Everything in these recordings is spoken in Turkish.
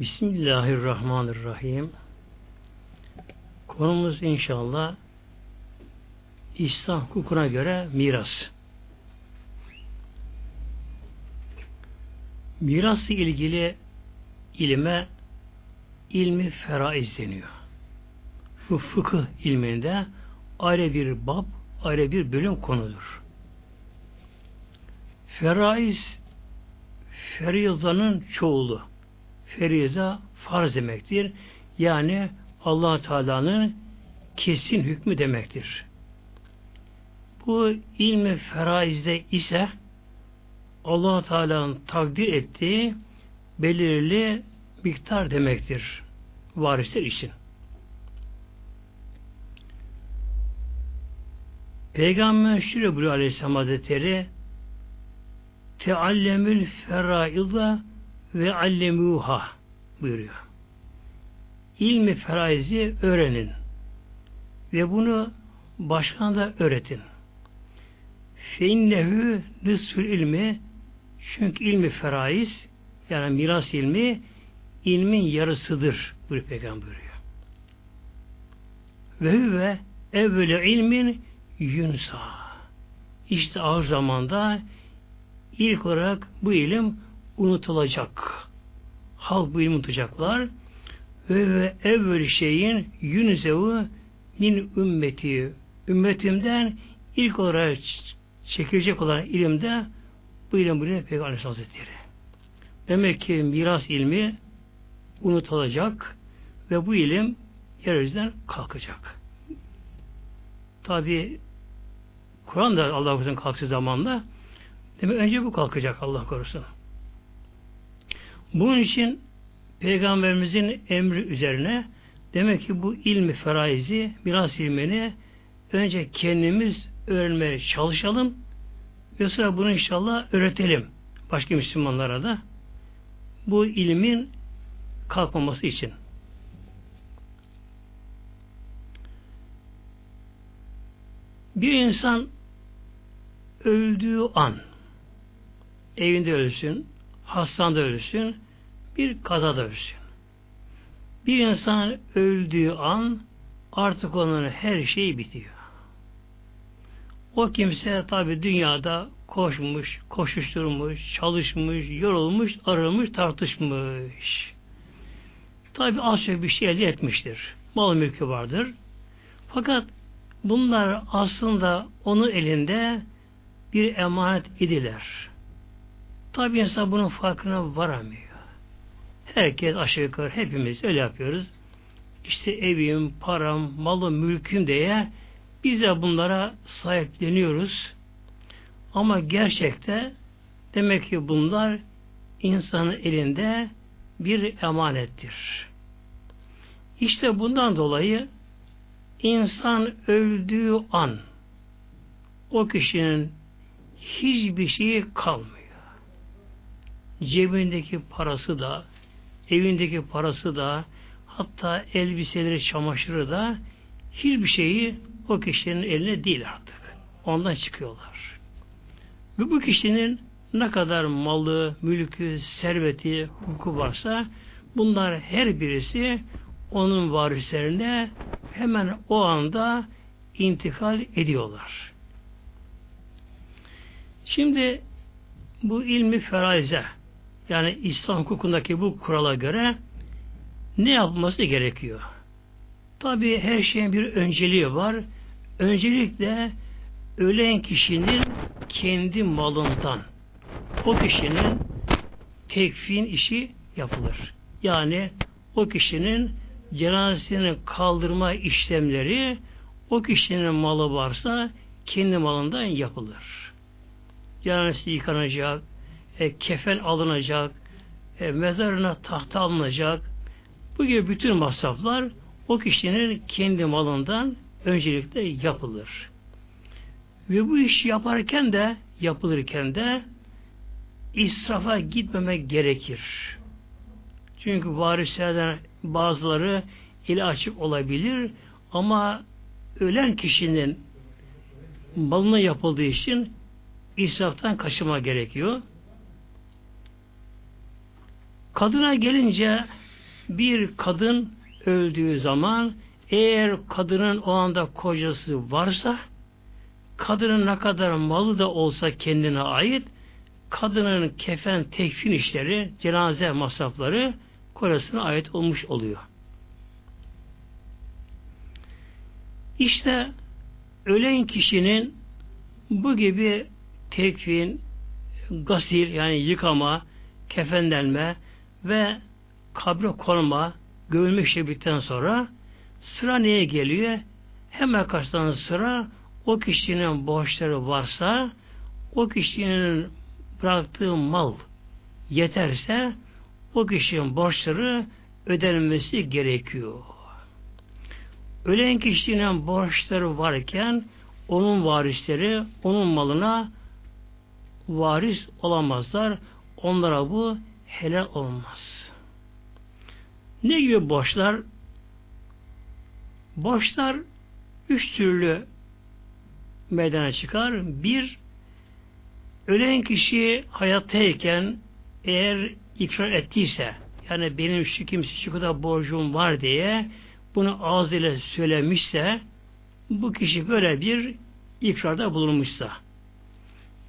Bismillahirrahmanirrahim. Konumuz inşallah İslam hukukuna göre miras. Mirasla ilgili ilme ilmi feraiz deniyor. Bu fıkıh ilminde ayrı bir bab, ayrı bir bölüm konudur. Feraiz ferizanın çoğulu. Feriza farz demektir. Yani allah Teala'nın kesin hükmü demektir. Bu ilmi feraizde ise allah Teala'nın takdir ettiği belirli miktar demektir varisler için. Peygamber şöyle buyuruyor Aleyhisselam Hazretleri Teallemül feraida ve allemuha buyuruyor. İlmi feraizi öğrenin ve bunu başkana da öğretin. Feinnehu nısfül ilmi çünkü ilmi feraiz yani miras ilmi ilmin yarısıdır buyuruyor Peygamber buyuruyor. Ve hüve evveli ilmin yunsa. İşte ağır zamanda ilk olarak bu ilim unutulacak. Halk bu ilmi unutacaklar. Ve, ve evvel şeyin yunzevu min ümmeti ümmetimden ilk olarak çekilecek olan ilimde bu ilim buraya Peygamber Hazretleri. Demek ki miras ilmi unutulacak ve bu ilim yeryüzünden kalkacak. Tabi Kur'an da Allah korusun kalktığı zamanda demek önce bu kalkacak Allah korusun. Bunun için Peygamberimizin emri üzerine demek ki bu ilmi feraizi, miras ilmini önce kendimiz öğrenmeye çalışalım ve sonra bunu inşallah öğretelim başka Müslümanlara da bu ilmin kalkmaması için. Bir insan öldüğü an evinde ölsün, hastanede ölsün, bir ölsün. Bir insan öldüğü an artık onun her şeyi bitiyor. O kimse tabi dünyada koşmuş, koşuşturmuş, çalışmış, yorulmuş, arılmış, tartışmış. Tabi az çok bir şey elde etmiştir. Mal mülkü vardır. Fakat bunlar aslında onun elinde bir emanet idiler. Tabi insan bunun farkına varamıyor. Herkes aşağı yukarı hepimiz öyle yapıyoruz. İşte evim, param, malım, mülküm diye biz de bunlara sahipleniyoruz. Ama gerçekte demek ki bunlar insanın elinde bir emanettir. İşte bundan dolayı insan öldüğü an o kişinin hiçbir şeyi kalmıyor. Cebindeki parası da, evindeki parası da, hatta elbiseleri, çamaşırı da hiçbir şeyi o kişinin eline değil artık. Ondan çıkıyorlar. Ve bu kişinin ne kadar malı, mülkü, serveti, hukuku varsa bunlar her birisi onun varislerine hemen o anda intikal ediyorlar. Şimdi bu ilmi feraize yani İslam hukukundaki bu kurala göre ne yapılması gerekiyor? Tabi her şeyin bir önceliği var. Öncelikle ölen kişinin kendi malından o kişinin tekfin işi yapılır. Yani o kişinin cenazesini kaldırma işlemleri o kişinin malı varsa kendi malından yapılır. Cenazesi yıkanacak, e, kefen alınacak, e, mezarına tahta alınacak. Bu gibi bütün masraflar o kişinin kendi malından öncelikle yapılır. Ve bu iş yaparken de yapılırken de israfa gitmemek gerekir. Çünkü varislerden bazıları eli açık olabilir ama ölen kişinin malına yapıldığı için israftan kaçınma gerekiyor. Kadına gelince bir kadın öldüğü zaman eğer kadının o anda kocası varsa kadının ne kadar malı da olsa kendine ait kadının kefen tekfin işleri, cenaze masrafları kocasına ait olmuş oluyor. İşte ölen kişinin bu gibi tekfin, gasil yani yıkama, kefenlenme ve kabre konma, gömülme işi bitten sonra sıra neye geliyor? Hemen karşıdan sıra o kişinin borçları varsa o kişinin bıraktığı mal yeterse o kişinin borçları ödenmesi gerekiyor. Ölen kişinin borçları varken onun varisleri onun malına varis olamazlar. Onlara bu helal olmaz. Ne gibi borçlar? Borçlar üç türlü meydana çıkar. Bir, ölen kişi hayattayken eğer ikrar ettiyse, yani benim şu kimse şu kadar borcum var diye bunu ile söylemişse, bu kişi böyle bir ikrarda bulunmuşsa.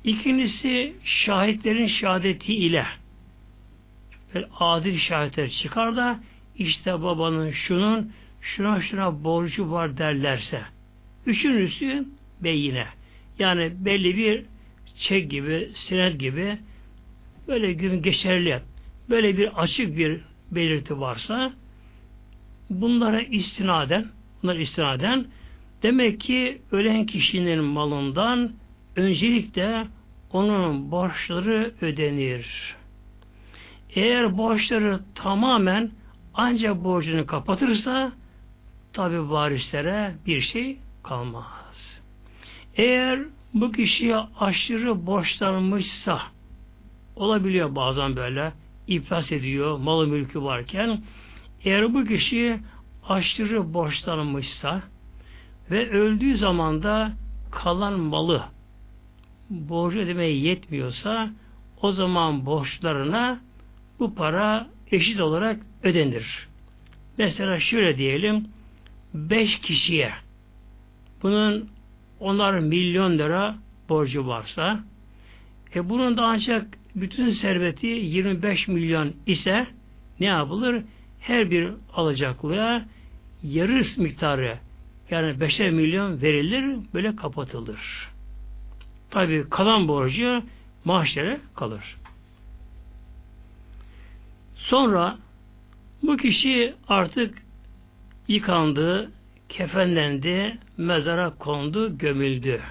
İkincisi şahitlerin şehadeti ile böyle adil şahitler çıkar da işte babanın şunun şuna şuna borcu var derlerse. Üçüncüsü beyine. Yani belli bir çek gibi, senet gibi böyle gün geçerli böyle bir açık bir belirti varsa bunlara istinaden bunlar istinaden demek ki ölen kişinin malından öncelikle onun borçları ödenir. Eğer borçları tamamen ancak borcunu kapatırsa tabi varislere bir şey kalmaz. Eğer bu kişiye aşırı borçlanmışsa olabiliyor bazen böyle iflas ediyor malı mülkü varken eğer bu kişi aşırı borçlanmışsa ve öldüğü zaman da kalan malı borcu ödemeye yetmiyorsa o zaman borçlarına bu para eşit olarak ödenir. Mesela şöyle diyelim beş kişiye bunun onlar milyon lira borcu varsa e bunun da ancak bütün serveti 25 milyon ise ne yapılır? Her bir alacaklıya yarı miktarı yani 5'er milyon verilir böyle kapatılır. Tabi kalan borcu maaşlara kalır. Sonra bu kişi artık yıkandı, kefenlendi, mezara kondu, gömüldü.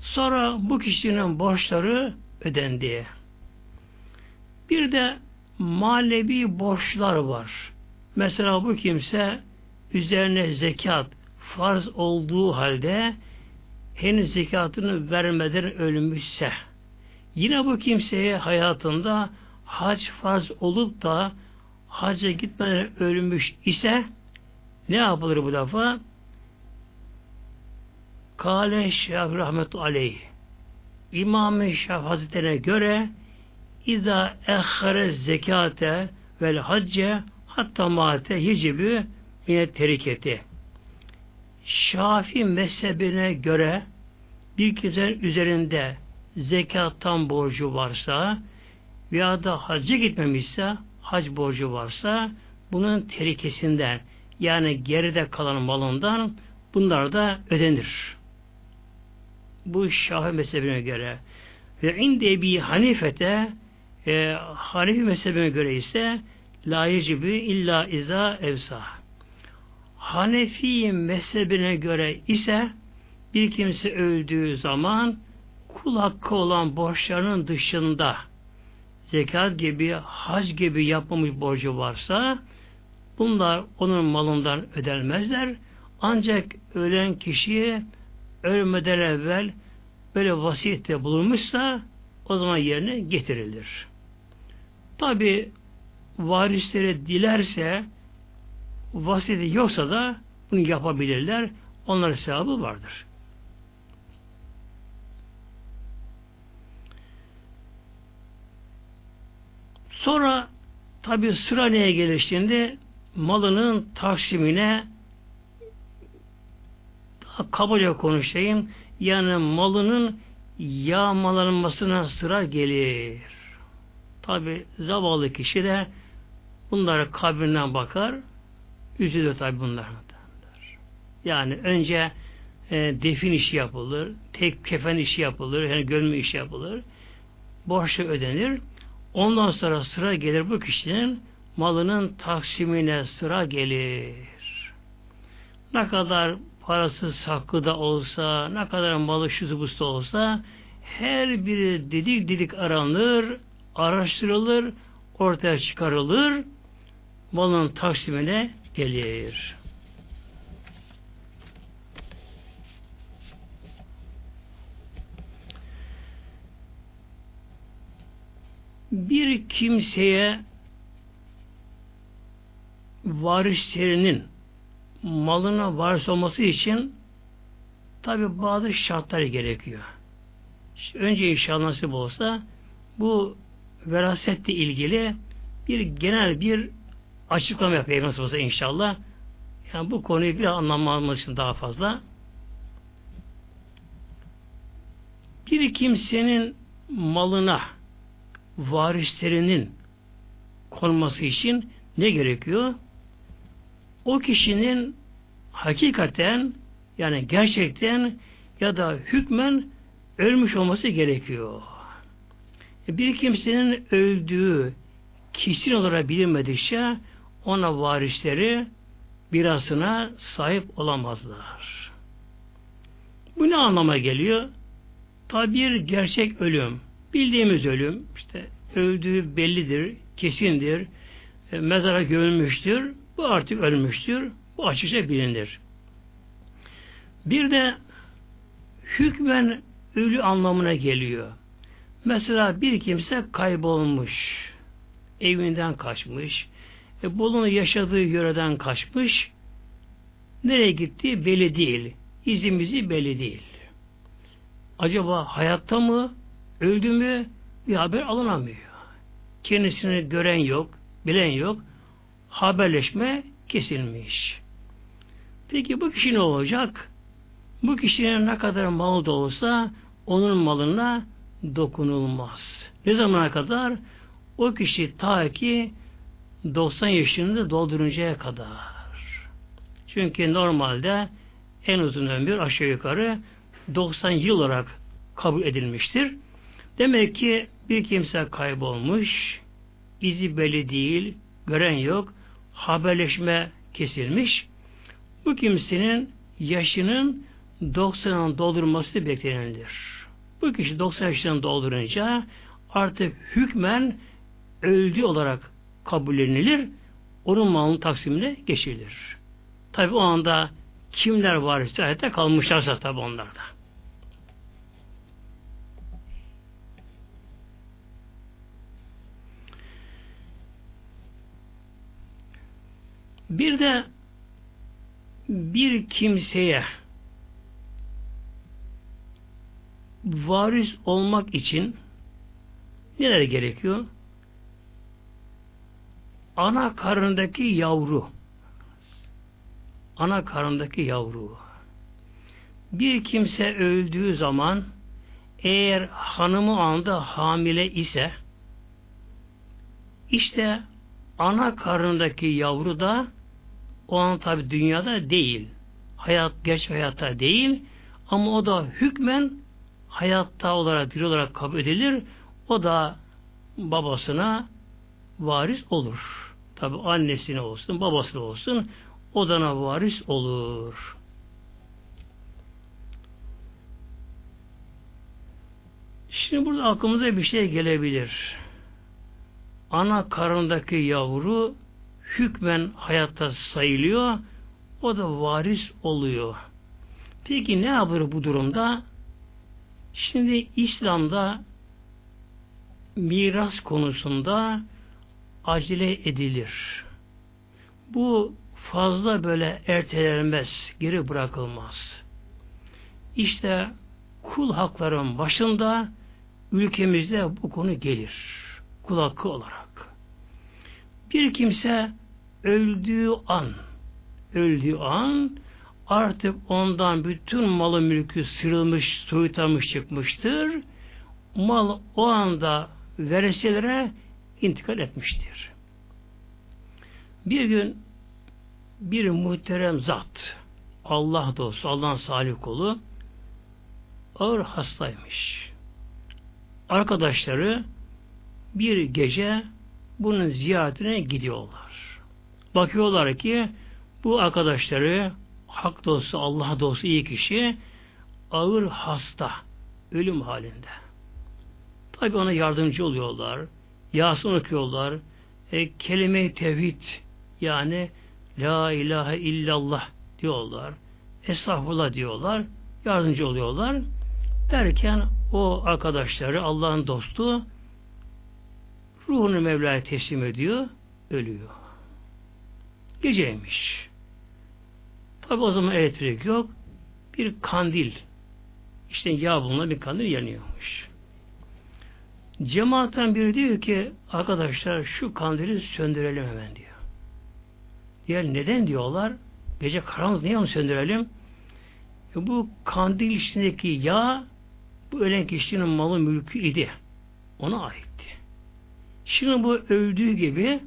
Sonra bu kişinin borçları ödendi. Bir de manevi borçlar var. Mesela bu kimse üzerine zekat farz olduğu halde henüz zekatını vermeden ölmüşse yine bu kimseye hayatında hac farz olup da hacca gitmeden ölmüş ise ne yapılır bu defa? Kale Şah rahmetu aleyh İmam-ı Şah Hazretlerine göre İza ehhere zekate vel hacce hatta mate yecibü yine teriketi. Şafi mezhebine göre bir kimsenin üzerinde zekattan borcu varsa veya da hacca gitmemişse hac borcu varsa bunun terikesinden yani geride kalan malından bunlar da ödenir. Bu Şafi mezhebine göre. Ve inde bir Hanifete e, Hanefi mezhebine göre ise la yecibi illa iza evsa. Hanefi mezhebine göre ise bir kimse öldüğü zaman kul hakkı olan borçlarının dışında zekat gibi, hac gibi yapmamış borcu varsa bunlar onun malından ödenmezler. Ancak ölen kişiye ölmeden evvel böyle vasiyette bulunmuşsa o zaman yerine getirilir. Tabi varisleri dilerse vasiyeti yoksa da bunu yapabilirler. Onların sevabı vardır. Sonra Tabi sıra neye gelir şimdi? Malının taksimine daha kabaca konuşayım. Yani malının yağmalanmasına sıra gelir. Tabi zavallı kişi de bunları kabrinden bakar. Üzülür tabi bunlar. Yani önce e, defin işi yapılır, tek kefen işi yapılır, yani gömme işi yapılır. Borçlu ödenir. Ondan sonra sıra gelir bu kişinin malının taksimine sıra gelir. Ne kadar parası saklı da olsa, ne kadar malı şu busta olsa her biri didik didik aranır, araştırılır, ortaya çıkarılır, malın taksimine gelir. Bir kimseye varislerinin malına varis olması için tabi bazı şartlar gerekiyor. İşte önce inşallah nasip olsa bu verasetle ilgili bir genel bir açıklama yapayım nasıl olsa inşallah. Yani bu konuyu bir anlamamız için daha fazla. Bir kimsenin malına varislerinin konması için ne gerekiyor? O kişinin hakikaten yani gerçekten ya da hükmen ölmüş olması gerekiyor. E, bir kimsenin öldüğü kesin olarak bilinmedikçe ona varisleri birasına sahip olamazlar. Bu ne anlama geliyor? Tabi bir gerçek ölüm. Bildiğimiz ölüm işte öldüğü bellidir, kesindir, e, mezara gömülmüştür, bu artık ölmüştür, bu açıkça bilinir. Bir de hükmen ölü anlamına geliyor. Mesela bir kimse kaybolmuş, evinden kaçmış, e, bulunun yaşadığı yöreden kaçmış, nereye gittiği belli değil, izimizi belli değil. Acaba hayatta mı, Öldü mü bir haber alınamıyor. Kendisini gören yok, bilen yok. Haberleşme kesilmiş. Peki bu kişi ne olacak? Bu kişinin ne kadar malı da olsa onun malına dokunulmaz. Ne zamana kadar? O kişi ta ki 90 yaşını dolduruncaya kadar. Çünkü normalde en uzun ömür aşağı yukarı 90 yıl olarak kabul edilmiştir. Demek ki bir kimse kaybolmuş, izi belli değil, gören yok, haberleşme kesilmiş. Bu kimsenin yaşının 90'ın doldurması beklenilir. Bu kişi 90 yaşını doldurunca artık hükmen öldü olarak kabullenilir. Onun malının taksimine geçilir. Tabi o anda kimler var ise kalmışlarsa tabi onlarda. Bir de bir kimseye varis olmak için neler gerekiyor? Ana karnındaki yavru ana karnındaki yavru bir kimse öldüğü zaman eğer hanımı anda hamile ise işte ana karnındaki yavru da o an tabi dünyada değil. Hayat, geç hayatta değil. Ama o da hükmen hayatta olarak, diri olarak kabul edilir. O da babasına varis olur. Tabi annesine olsun, babasına olsun o da varis olur. Şimdi burada aklımıza bir şey gelebilir. Ana karındaki yavru hükmen hayatta sayılıyor. O da varis oluyor. Peki ne yapılır bu durumda? Şimdi İslam'da miras konusunda acele edilir. Bu fazla böyle ertelenmez, geri bırakılmaz. İşte kul hakların başında ülkemizde bu konu gelir. Kul hakkı olarak. Bir kimse öldüğü an öldüğü an artık ondan bütün malı mülkü sırılmış, soyutlamış çıkmıştır. Mal o anda vereselere intikal etmiştir. Bir gün bir muhterem zat Allah dostu, Allah'ın salih kolu ağır hastaymış. Arkadaşları bir gece bunun ziyaretine gidiyorlar. Bakıyorlar ki bu arkadaşları hak dostu, Allah dostu iyi kişi ağır hasta, ölüm halinde. Tabi ona yardımcı oluyorlar. Yasin okuyorlar. E, kelime-i tevhid yani La ilahe illallah diyorlar. Estağfurullah diyorlar. Yardımcı oluyorlar. Derken o arkadaşları Allah'ın dostu ruhunu Mevla'ya teslim ediyor. Ölüyor. Geceymiş. Tabi o zaman elektrik yok. Bir kandil işte yağ bulunan bir kandil yanıyormuş. Cemaatten biri diyor ki arkadaşlar şu kandili söndürelim hemen diyor. Diğer neden diyorlar? Gece karanlık niye onu söndürelim? E bu kandil içindeki yağ bu ölen kişinin malı mülkü idi. Ona aitti. Şimdi bu öldüğü gibi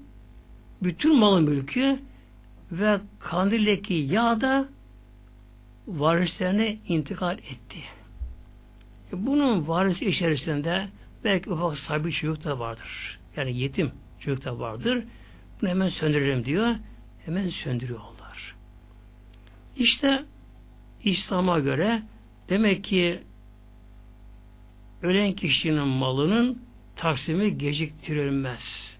bütün malı mülkü ve kandildeki yağ da varislerine intikal etti. E bunun varisi içerisinde belki ufak sabi çocuk da vardır. Yani yetim çocuk da vardır. Bunu hemen söndürelim diyor. Hemen söndürüyorlar. İşte İslam'a göre demek ki ölen kişinin malının taksimi geciktirilmez.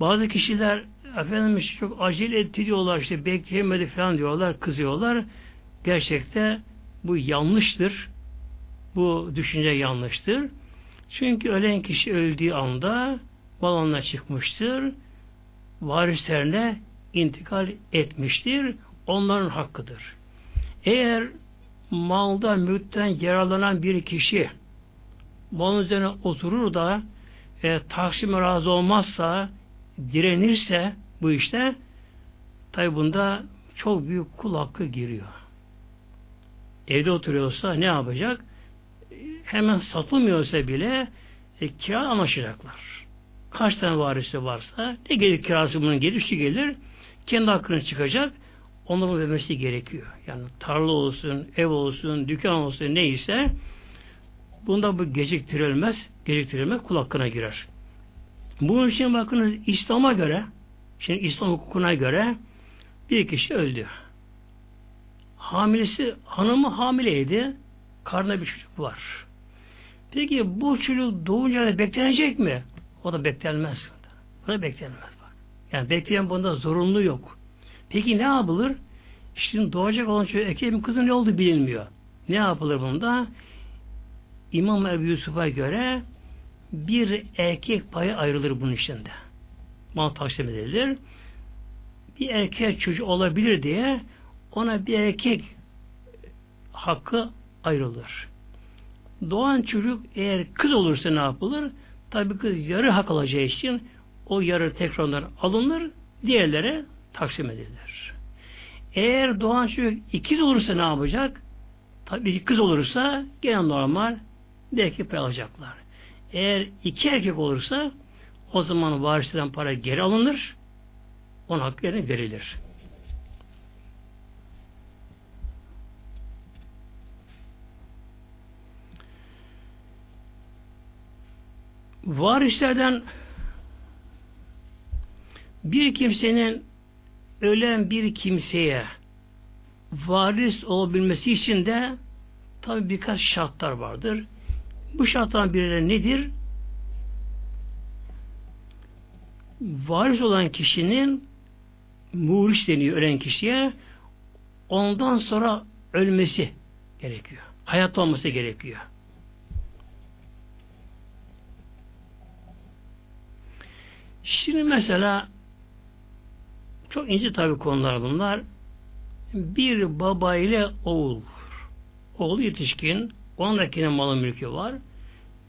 Bazı kişiler efendim çok acele etti diyorlar işte bekleyemedi falan diyorlar kızıyorlar. Gerçekte bu yanlıştır. Bu düşünce yanlıştır. Çünkü ölen kişi öldüğü anda balonuna çıkmıştır. Varislerine intikal etmiştir. Onların hakkıdır. Eğer malda mülkten yararlanan bir kişi malın üzerine oturur da e, taksime razı olmazsa direnirse bu işte tabi bunda çok büyük kul hakkı giriyor. Evde oturuyorsa ne yapacak? Hemen satılmıyorsa bile e, kira anlaşacaklar. Kaç tane varisi varsa ne gelir kirası bunun gelir, şu gelir kendi hakkını çıkacak onların vermesi gerekiyor. Yani tarla olsun, ev olsun, dükkan olsun neyse bunda bu geciktirilmez, geciktirilmez kul hakkına girer. Bunun için bakınız İslam'a göre şimdi İslam hukukuna göre bir kişi öldü. Hamilesi hanımı hamileydi. Karnında bir çocuk var. Peki bu çocuk doğunca da beklenecek mi? O da beklenmez. O da beklenmez. Bak. Yani bekleyen bunda zorunlu yok. Peki ne yapılır? Şimdi doğacak olan çocuk erkeğin kızın ne olduğu bilinmiyor. Ne yapılır bunda? İmam Ebu Yusuf'a göre bir erkek payı ayrılır bunun içinde. Mal taksim edilir. Bir erkek çocuğu olabilir diye ona bir erkek hakkı ayrılır. Doğan çocuk eğer kız olursa ne yapılır? Tabi kız yarı hak alacağı için o yarı tekrardan alınır, diğerlere taksim edilir. Eğer doğan çocuk ikiz olursa ne yapacak? Tabi kız olursa gene normal bir erkek pay alacaklar. Eğer iki erkek olursa o zaman varisten para geri alınır. Onun hakkı yerine verilir. Varislerden bir kimsenin ölen bir kimseye varis olabilmesi için de tabi birkaç şartlar vardır. Bu şartların birileri nedir? Varis olan kişinin muğriş deniyor ölen kişiye ondan sonra ölmesi gerekiyor. Hayatta olması gerekiyor. Şimdi mesela çok ince tabi konular bunlar. Bir baba ile oğul. Oğul yetişkin. Ondakinin malı mülkü var.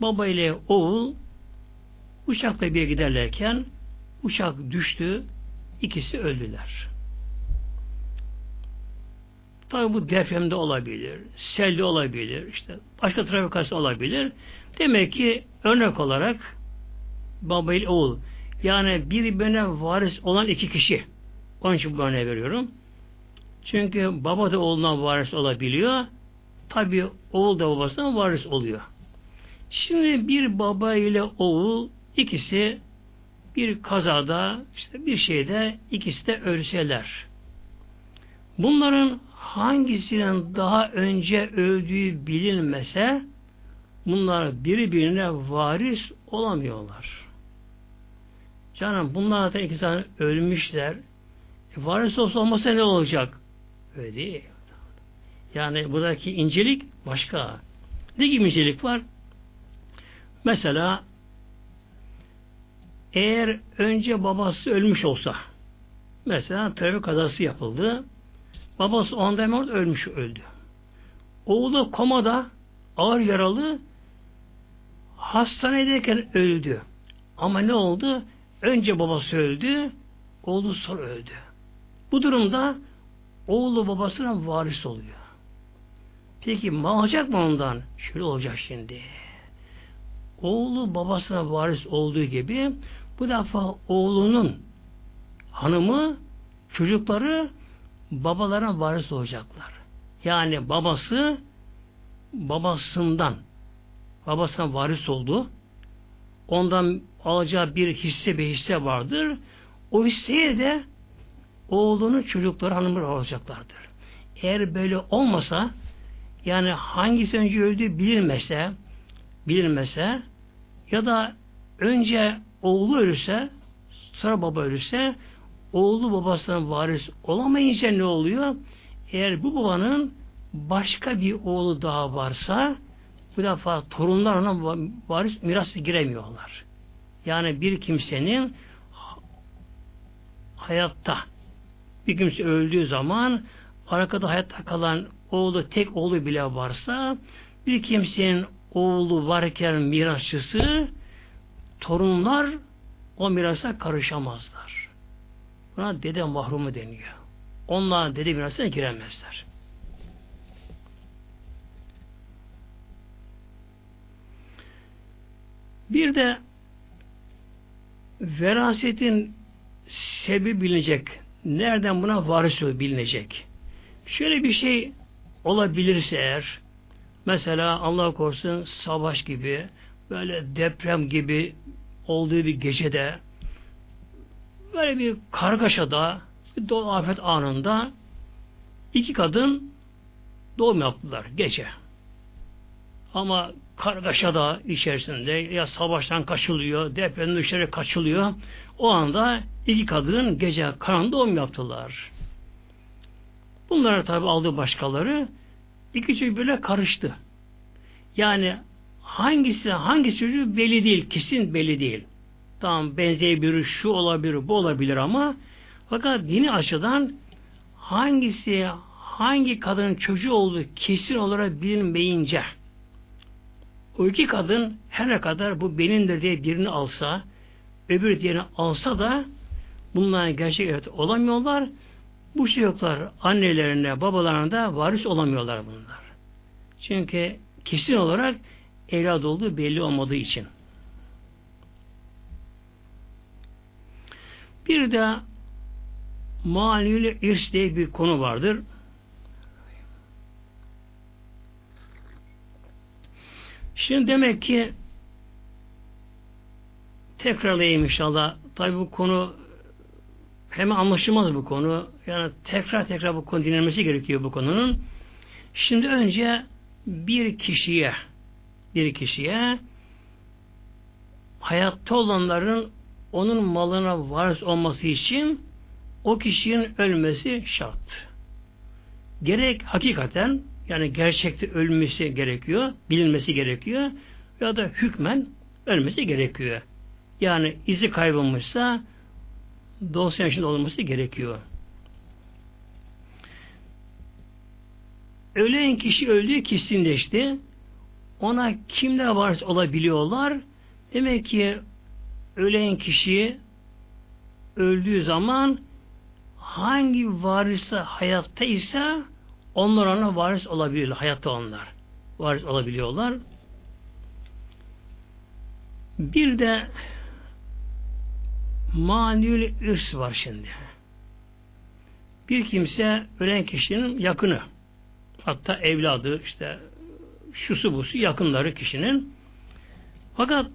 Baba ile oğul uçakla bir giderlerken uçak düştü, ikisi öldüler. Tabi bu depremde olabilir, selde olabilir, işte başka trafik kazası olabilir. Demek ki örnek olarak baba ile oğul yani birbirine varis olan iki kişi. Onun için bu örneği veriyorum. Çünkü baba da oğlundan varis olabiliyor. Tabi oğul da babasından varis oluyor. Şimdi bir baba ile oğul ikisi bir kazada işte bir şeyde ikisi de ölseler. Bunların hangisinin daha önce öldüğü bilinmese bunlar birbirine varis olamıyorlar. Canım bunlar da iki tane ölmüşler. E, varis olsa olmasa ne olacak? Öyle değil. Yani buradaki incelik başka. Ne gibi incelik var? Mesela eğer önce babası ölmüş olsa mesela trafik kazası yapıldı babası onda hemen ölmüş öldü. Oğlu komada ağır yaralı hastanedeyken öldü. Ama ne oldu? Önce babası öldü, oğlu sonra öldü. Bu durumda oğlu babasına varis oluyor. Peki ne olacak mı ondan? Şöyle olacak şimdi. Oğlu babasına varis olduğu gibi bu defa oğlunun hanımı, çocukları babalarına varis olacaklar. Yani babası babasından babasına varis oldu. Ondan alacağı bir hisse bir hisse vardır. O hisseye de oğlunun çocukları hanımları alacaklardır. Eğer böyle olmasa yani hangisi önce öldü bilinmese bilinmese ya da önce oğlu ölürse sonra baba ölürse oğlu babasından varis olamayınca ne oluyor? Eğer bu babanın başka bir oğlu daha varsa bu defa torunlar ona varis miras giremiyorlar. Yani bir kimsenin hayatta bir kimse öldüğü zaman arkada hayatta kalan oğlu tek oğlu bile varsa bir kimsenin oğlu varken mirasçısı torunlar o mirasa karışamazlar. Buna dede mahrumu deniyor. Onlar dede mirasına giremezler. Bir de verasetin sebebi bilinecek. Nereden buna varis bilinecek. Şöyle bir şey olabilirse eğer mesela Allah korusun savaş gibi böyle deprem gibi olduğu bir gecede böyle bir kargaşada bir doğal afet anında iki kadın doğum yaptılar gece. Ama kargaşada içerisinde ya savaştan kaçılıyor, depremden dışarı kaçılıyor. O anda iki kadın gece karanlıkta doğum yaptılar. Bunlara tabi aldı başkaları. İki çocuk böyle karıştı. Yani hangisi hangi çocuğu belli değil, kesin belli değil. Tamam benzeyebilir, şu olabilir, bu olabilir ama fakat dini açıdan hangisi hangi kadının çocuğu olduğu kesin olarak bilinmeyince o iki kadın her ne kadar bu benimdir diye birini alsa öbür diğerini alsa da bunlar gerçek evet olamıyorlar. Bu çocuklar annelerine, babalarına da varis olamıyorlar bunlar. Çünkü kesin olarak evlat olduğu belli olmadığı için. Bir de maliyeli irs diye bir konu vardır. Şimdi demek ki tekrarlayayım inşallah. Tabi bu konu hemen anlaşılmaz bu konu. Yani tekrar tekrar bu konu dinlenmesi gerekiyor bu konunun. Şimdi önce bir kişiye bir kişiye hayatta olanların onun malına varis olması için o kişinin ölmesi şart. Gerek hakikaten yani gerçekte ölmesi gerekiyor, bilinmesi gerekiyor ya da hükmen ölmesi gerekiyor. Yani izi kaybolmuşsa dosya içinde olması gerekiyor. Ölen kişi öldüğü kesinleşti. Ona kimler varis olabiliyorlar? Demek ki ölen kişi öldüğü zaman hangi varisi hayatta ise onlar ona varis olabiliyorlar. Hayatta onlar. Varis olabiliyorlar. Bir de manül ürs var şimdi. Bir kimse ölen kişinin yakını hatta evladı işte şusu busu yakınları kişinin fakat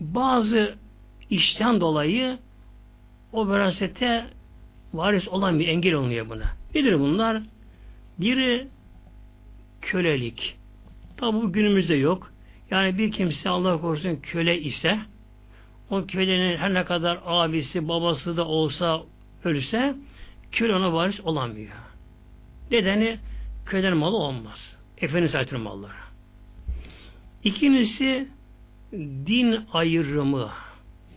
bazı işten dolayı o verasete varis olan bir engel oluyor buna. Nedir bunlar? Biri kölelik. Tabi bu günümüzde yok. Yani bir kimse Allah korusun köle ise o kölenin her ne kadar abisi babası da olsa ölse köle ona varis olamıyor. Nedeni köleden malı olmaz. Efendi sahipinin malları. İkincisi din ayrımı.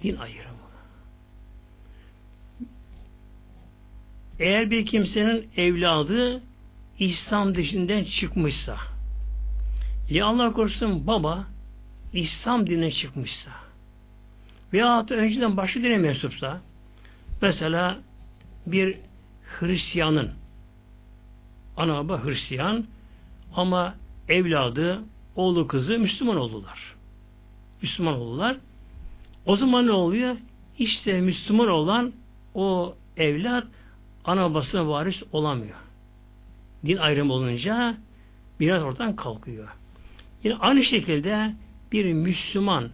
Din ayrımı. Eğer bir kimsenin evladı İslam dışından çıkmışsa ya Allah korusun baba İslam dinine çıkmışsa veya önceden başka dine mensupsa mesela bir Hristiyanın ana baba Hristiyan ama evladı oğlu kızı Müslüman oldular. Müslüman oldular. O zaman ne oluyor? İşte Müslüman olan o evlat ana babasına varis olamıyor. Din ayrımı olunca biraz oradan kalkıyor. Yine aynı şekilde bir Müslüman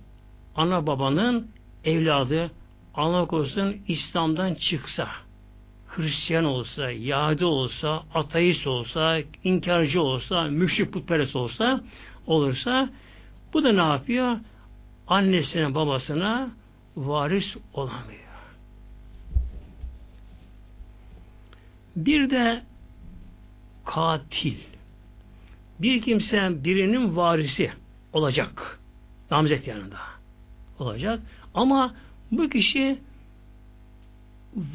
ana babanın evladı Allah korusun İslam'dan çıksa Hristiyan olsa, Yahudi olsa, ateist olsa, inkarcı olsa, müşrik putperest olsa olursa bu da ne yapıyor? Annesine babasına varis olamıyor. Bir de katil. Bir kimse birinin varisi olacak. Namzet yanında olacak. Ama bu kişi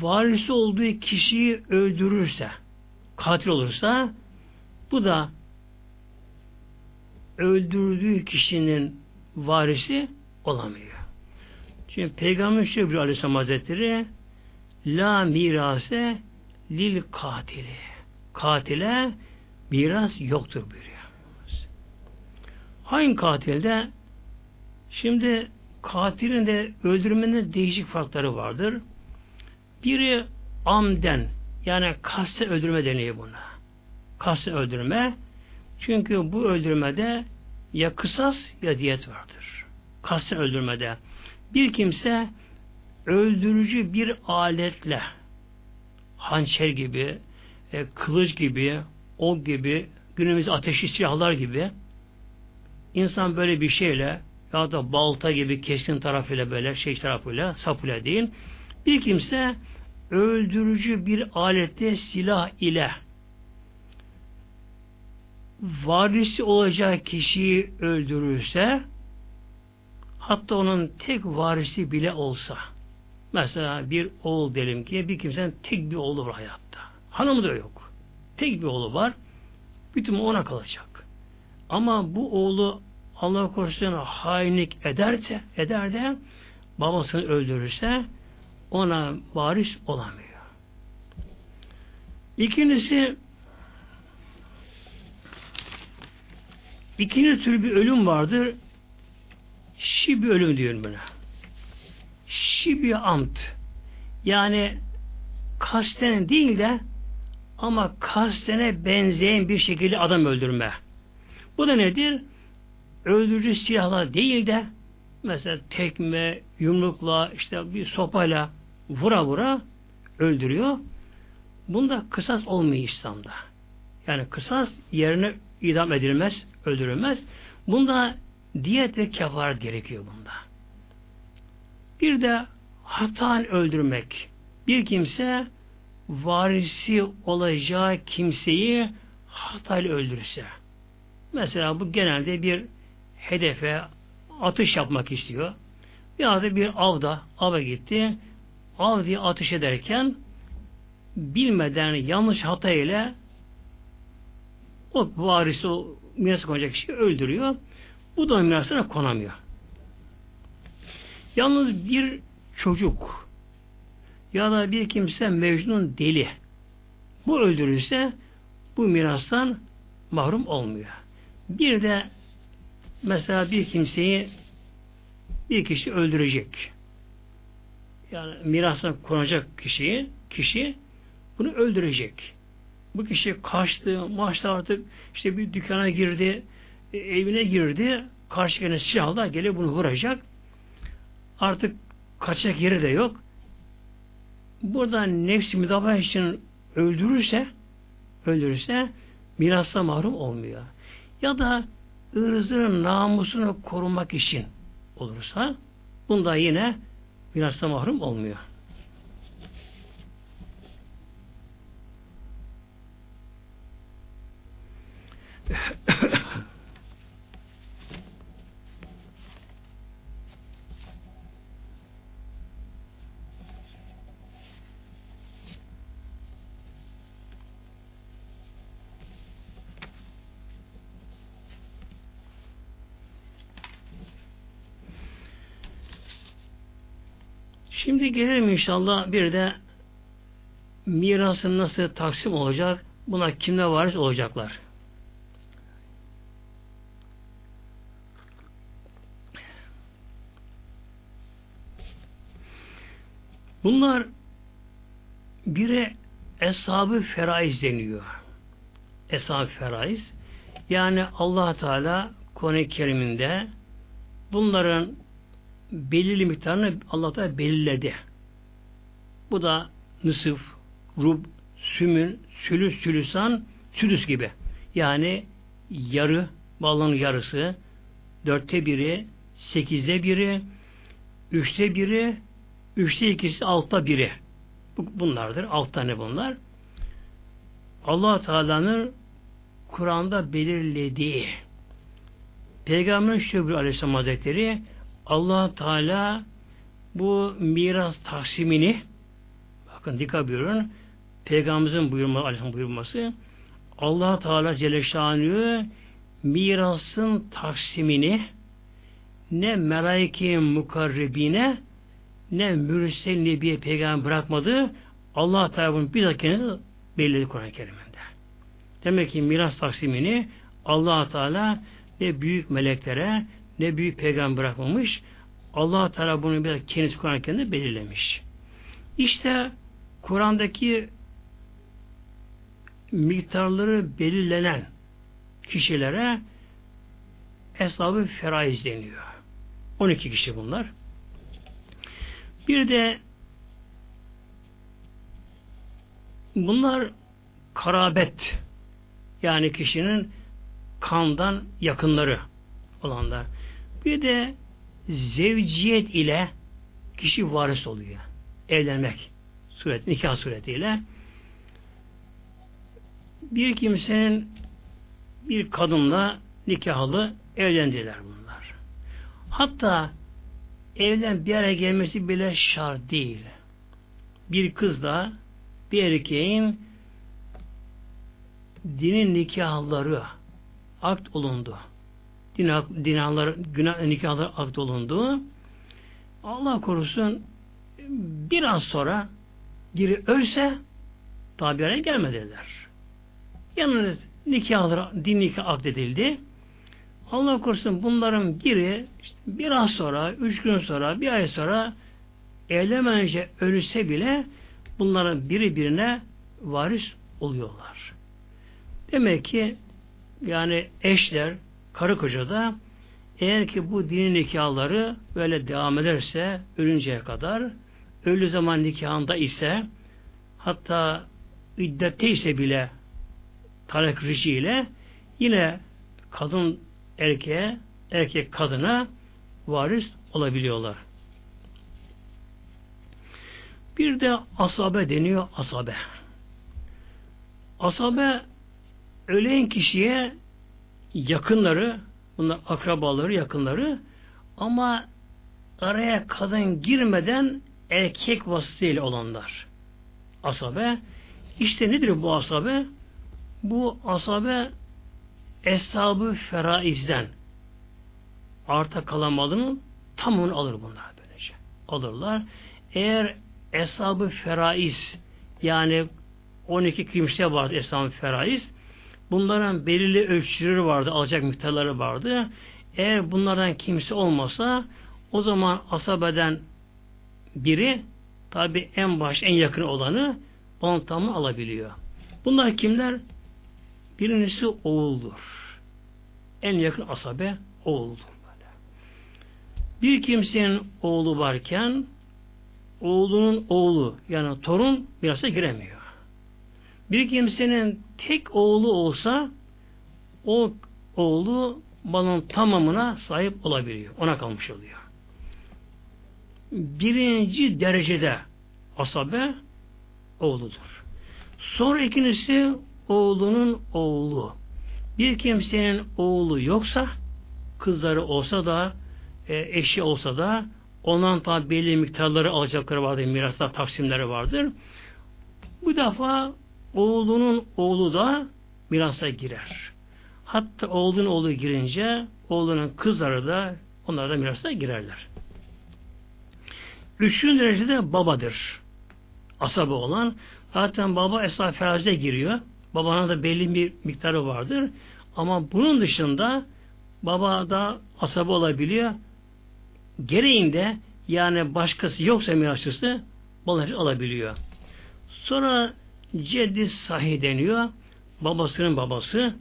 varisi olduğu kişiyi öldürürse, katil olursa bu da öldürdüğü kişinin varisi olamıyor. Çünkü Peygamber Şebi Aleyhisselam Hazretleri La mirase lil katili. Katile miras yoktur buyuruyor. Hangi katilde? Şimdi katilin de öldürmenin değişik farkları vardır. Biri amden yani kaste öldürme deniyor buna. Kaste öldürme çünkü bu öldürmede ya kısas ya diyet vardır. Kasten öldürmede. Bir kimse öldürücü bir aletle hançer gibi, e, kılıç gibi, ok gibi, günümüz ateşli silahlar gibi insan böyle bir şeyle ya da balta gibi keskin tarafıyla böyle şey tarafıyla sapıyla değil bir kimse öldürücü bir alette silah ile varisi olacağı kişiyi öldürürse hatta onun tek varisi bile olsa mesela bir oğul diyelim ki bir kimsenin tek bir oğlu var hayatta. Hanımı da yok. Tek bir oğlu var. Bütün ona kalacak. Ama bu oğlu Allah korusun hainlik ederse eder de babasını öldürürse ona varis olamıyor. İkincisi ikinci tür bir ölüm vardır. Şibi ölüm diyorum buna. Şibi amt. Yani kasten değil de ama kastene benzeyen bir şekilde adam öldürme. Bu da nedir? Öldürücü silahla değil de mesela tekme, yumrukla, işte bir sopayla vura vura öldürüyor. Bunda kısas olmuyor İslam'da. Yani kısas yerine idam edilmez, öldürülmez. Bunda diyet ve kefaret gerekiyor bunda. Bir de hatan öldürmek. Bir kimse varisi olacağı kimseyi hatayla öldürürse. Mesela bu genelde bir hedefe atış yapmak istiyor. Bir da bir avda ava gitti. Av diye atış ederken bilmeden yanlış hata ile o varisi o miras konacak kişiyi öldürüyor. Bu da mirasına konamıyor. Yalnız bir çocuk ya da bir kimse Mecnun deli. Bu öldürürse bu mirastan mahrum olmuyor. Bir de mesela bir kimseyi bir kişi öldürecek. Yani mirasına konacak kişiyi, kişi bunu öldürecek. Bu kişi kaçtı, maçta artık işte bir dükkana girdi, e, evine girdi, karşı gelen silahla gelip bunu vuracak. Artık kaçacak yeri de yok. Burada nefsi müdafaa için öldürürse öldürürse mirasla mahrum olmuyor. Ya da ırzının namusunu korumak için olursa bunda yine mirasla mahrum olmuyor. Şimdi gelelim inşallah bir de mirasın nasıl taksim olacak? Buna kimler varis olacaklar? Bunlar bire eshab-ı feraiz deniyor. Eshab-ı feraiz. Yani allah Teala Kuran-ı Kerim'inde bunların belirli miktarını Allah Teala belirledi. Bu da nısıf, rub, sümün, sülüs, sülüsan, sülüs gibi. Yani yarı, balın yarısı, dörtte biri, sekizde biri, üçte biri, üçte ikisi, altta biri. Bunlardır. Alt tane bunlar. allah Teala'nın Kur'an'da belirlediği Peygamberin Şöbri Aleyhisselam Hazretleri allah Teala bu miras taksimini bakın dikkat buyurun Peygamberimizin buyurması, Aleyhisselam buyurması allah Teala Celle Şanlı mirasın taksimini ne melaike mukarrebine ne mürsel nebiye peygamber bırakmadı. Allah Teala bunu bizzat kendisi belirledi Kur'an-ı Kerim'inde. Demek ki miras taksimini Allah Teala ne büyük meleklere ne büyük peygamber bırakmamış. Allah Teala bunu bir kendisi Kur'an-ı Kerim'de belirlemiş. İşte Kur'an'daki miktarları belirlenen kişilere Eshab-ı Feraiz deniyor. 12 kişi bunlar. Bir de bunlar karabet yani kişinin kandan yakınları olanlar. Bir de zevciyet ile kişi varis oluyor. Evlenmek suret, nikah suretiyle bir kimsenin bir kadınla nikahlı evlendiler bunlar. Hatta evlen bir araya gelmesi bile şart değil. Bir kızla bir erkeğin dinin nikahları akt olundu. Din, dinahlar, günah, nikahları akt olundu. Allah korusun biraz sonra biri ölse araya gelmediler. Yalnız nikahları, din nikah akt edildi. Allah korusun bunların biri işte biraz sonra, üç gün sonra, bir ay sonra evlenmeden önce ölse bile bunların biri birine varis oluyorlar. Demek ki yani eşler, karı koca da eğer ki bu dinin nikahları böyle devam ederse ölünceye kadar ölü zaman nikahında ise hatta iddette ise bile talak ile yine kadın erkeğe, erkek kadına varis olabiliyorlar. Bir de asabe deniyor asabe. Asabe ölen kişiye yakınları, bunlar akrabaları, yakınları ama araya kadın girmeden erkek vasıtayla olanlar. Asabe. İşte nedir bu asabe? Bu asabe Eshab-ı Feraiz'den arta kalan malının tamamını alır bunlar böylece. Alırlar. Eğer Eshab-ı Feraiz yani 12 kimse vardı Eshab-ı Feraiz. Bunların belirli ölçüleri vardı, alacak miktarları vardı. Eğer bunlardan kimse olmasa o zaman asabeden biri tabi en baş, en yakın olanı onun tamamını alabiliyor. Bunlar kimler? Birincisi oğuldur. En yakın asabe oğuldur. Böyle. Bir kimsenin oğlu varken oğlunun oğlu yani torun mirasa giremiyor. Bir kimsenin tek oğlu olsa o oğlu malın tamamına sahip olabiliyor. Ona kalmış oluyor. Birinci derecede asabe oğludur. Sonra ikincisi oğlunun oğlu. Bir kimsenin oğlu yoksa kızları olsa da e, eşi olsa da ondan tabi belli miktarları alacakları vardır, miraslar taksimleri vardır. Bu defa oğlunun oğlu da mirasa girer. Hatta oğlunun oğlu girince oğlunun kızları da onlar da mirasa girerler. Üçüncü derecede babadır. Asabı olan. Zaten baba esas feraze giriyor. Babanın da belli bir miktarı vardır. Ama bunun dışında baba da asabı olabiliyor. Gereğinde yani başkası yoksa mirasçısı babaları alabiliyor. Sonra ceddi sahi deniyor. Babasının babası.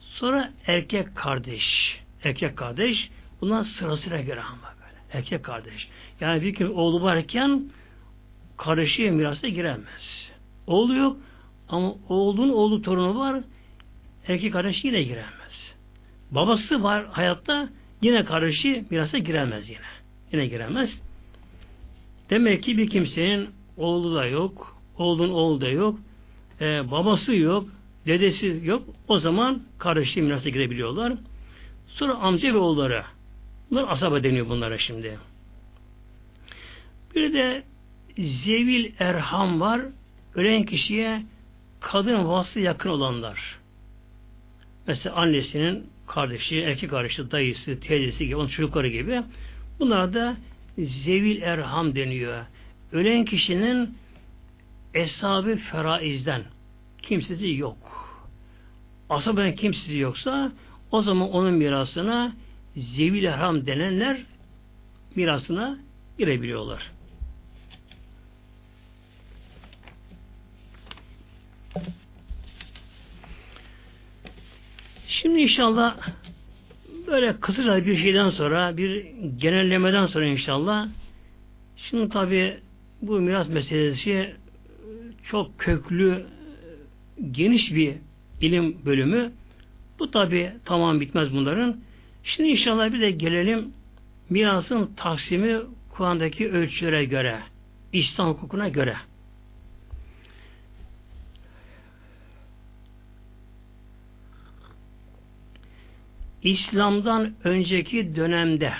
Sonra erkek kardeş. Erkek kardeş. Bunlar sırasıyla göre ama böyle. Erkek kardeş. Yani bir kim oğlu varken kardeşi mirasa giremez. Oğlu yok ama oğlunun oğlu torunu var. Erkek kardeş yine giremez. Babası var hayatta yine kardeşi mirasa giremez yine. Yine giremez. Demek ki bir kimsenin oğlu da yok, oğlun oğlu da yok, e, babası yok, dedesi yok. O zaman kardeşi mirasa girebiliyorlar. Sonra amca ve oğulları. Bunlar asaba deniyor bunlara şimdi. Bir de zevil erham var. Ölen kişiye kadın vaslı yakın olanlar. Mesela annesinin kardeşi, erkek kardeşi, dayısı, teyzesi gibi, onun çocukları gibi. Bunlara da zevil erham deniyor. Ölen kişinin eshab feraizden kimsesi yok. Asaben kimsesi yoksa o zaman onun mirasına zevil erham denenler mirasına girebiliyorlar. Şimdi inşallah böyle kısaca bir şeyden sonra bir genellemeden sonra inşallah şimdi tabi bu miras meselesi çok köklü geniş bir ilim bölümü bu tabi tamam bitmez bunların. Şimdi inşallah bir de gelelim mirasın taksimi Kur'an'daki ölçülere göre, İslam hukukuna göre. İslam'dan önceki dönemde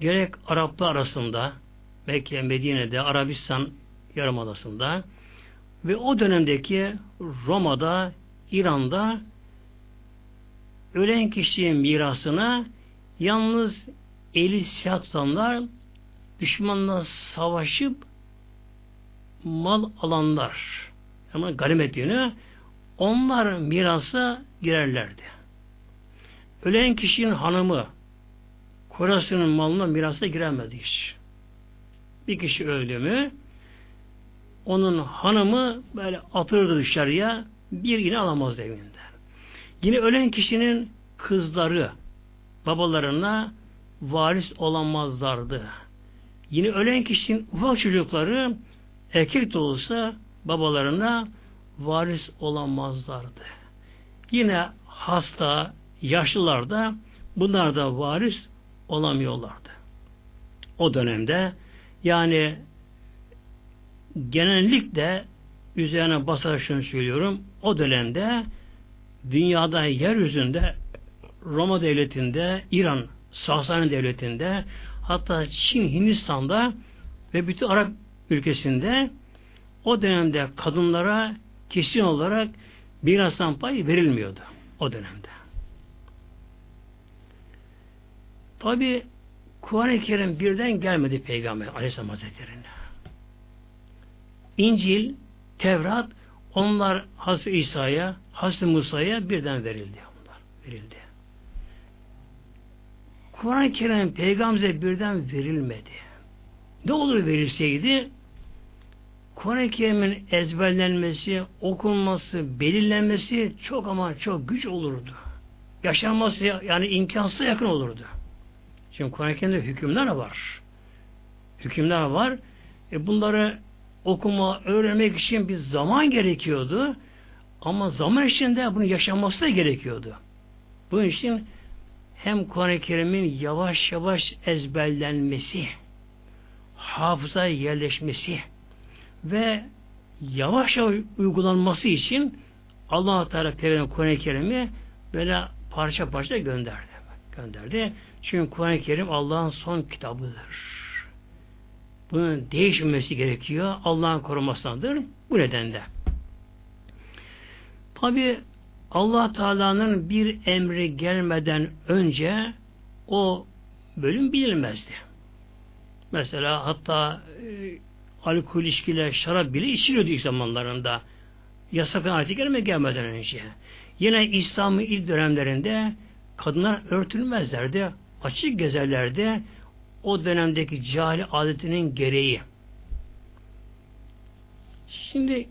gerek Araplar arasında Mekke, Medine'de, Arabistan Yarımadası'nda ve o dönemdeki Roma'da, İran'da ölen kişinin mirasına yalnız eli silah tutanlar düşmanla savaşıp mal alanlar ama ganimet yönü onlar mirasa girerlerdi. Ölen kişinin hanımı korasının malına mirasa giremez hiç. Bir kişi öldü mü onun hanımı böyle atırdı dışarıya bir yine alamaz evinden. Yine ölen kişinin kızları babalarına varis olamazlardı. Yine ölen kişinin ufak çocukları erkek de olsa babalarına varis olamazlardı. Yine hasta, yaşlılar da bunlar da varis olamıyorlardı. O dönemde yani genellikle üzerine basarak şunu söylüyorum. O dönemde dünyada yeryüzünde Roma devletinde, İran Sasani devletinde hatta Çin, Hindistan'da ve bütün Arap ülkesinde o dönemde kadınlara kesin olarak mirastan pay verilmiyordu o dönemde. Tabi Kur'an-ı Kerim birden gelmedi Peygamber Aleyhisselam Hazretleri'ne. İncil, Tevrat onlar Hazreti İsa'ya, Hazreti Musa'ya birden verildi. Onlar verildi. Kur'an-ı Kerim peygamberimize birden verilmedi. Ne olur verilseydi Kur'an-ı Kerim'in ezberlenmesi, okunması, belirlenmesi çok ama çok güç olurdu. Yaşanması yani imkansıza yakın olurdu. Çünkü Kur'an-ı Kerim'de hükümler var. Hükümler var. E bunları okuma, öğrenmek için bir zaman gerekiyordu. Ama zaman içinde bunu yaşanması da gerekiyordu. Bunun için hem Kur'an-ı Kerim'in yavaş yavaş ezberlenmesi, hafızaya yerleşmesi ve yavaş yavaş uygulanması için Allah Teala Peygamber Kur'an-ı Kerim'i böyle parça parça gönderdi. Gönderdi. Çünkü Kur'an-ı Kerim Allah'ın son kitabıdır. Bunun değişmesi gerekiyor. Allah'ın korumasındadır. Bu nedenle. Tabi Allah Teala'nın bir emri gelmeden önce o bölüm bilinmezdi. Mesela hatta e, alkol içkiler, şarap bile içiliyordu ilk zamanlarında. Yasak ayeti gelme gelmeden önce. Yine İslam'ın ilk dönemlerinde kadınlar örtülmezlerdi. Açık gezerlerdi. O dönemdeki cahil adetinin gereği. Şimdi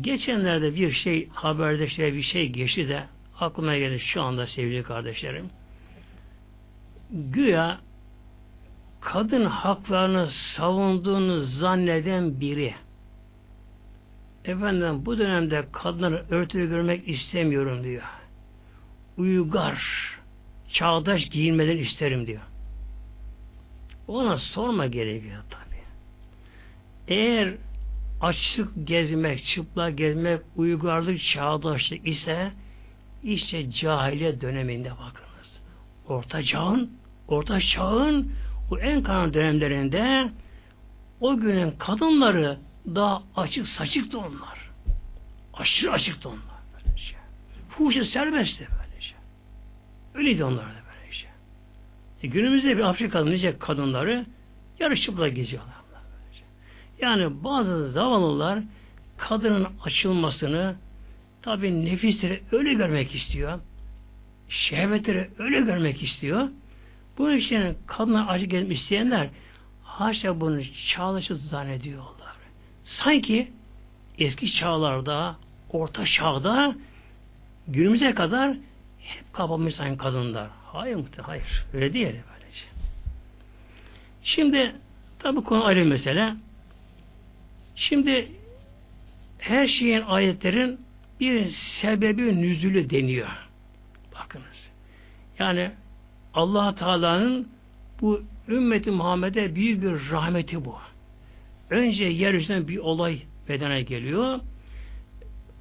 geçenlerde bir şey haberde şey bir şey geçti de aklıma geldi şu anda sevgili kardeşlerim. Güya kadın haklarını savunduğunu zanneden biri efendim bu dönemde kadınları örtülü görmek istemiyorum diyor. Uygar çağdaş giyinmeden isterim diyor. Ona sorma gerekiyor tabi. Eğer açık gezmek, çıplak gezmek, uygarlık, çağdaşlık ise işte cahiliye döneminde bakınız. Orta çağın, orta çağın bu en karanlık dönemlerinde o günün kadınları daha açık saçıktı onlar. Aşırı açıktı onlar. Böylece. Fuhuşu serbestti böylece. Öyleydi onlar. E günümüzde bir Afrikalı nice kadınları yarı çıplak geziyorlar. Yani bazı zavallılar kadının açılmasını tabi nefisleri öyle görmek istiyor. Şehvetleri öyle görmek istiyor. Bu için kadına acı gelmek isteyenler haşa bunu çağdaşı zannediyorlar. Sanki eski çağlarda, orta çağda günümüze kadar hep kapamış sanki kadınlar. Hayır muhtemelen, hayır. Öyle değil böylece. Şimdi tabi konu ayrı mesele. Şimdi her şeyin ayetlerin bir sebebi nüzülü deniyor. Bakınız. Yani allah Teala'nın bu ümmeti Muhammed'e büyük bir rahmeti bu. Önce yeryüzünden bir olay bedene geliyor.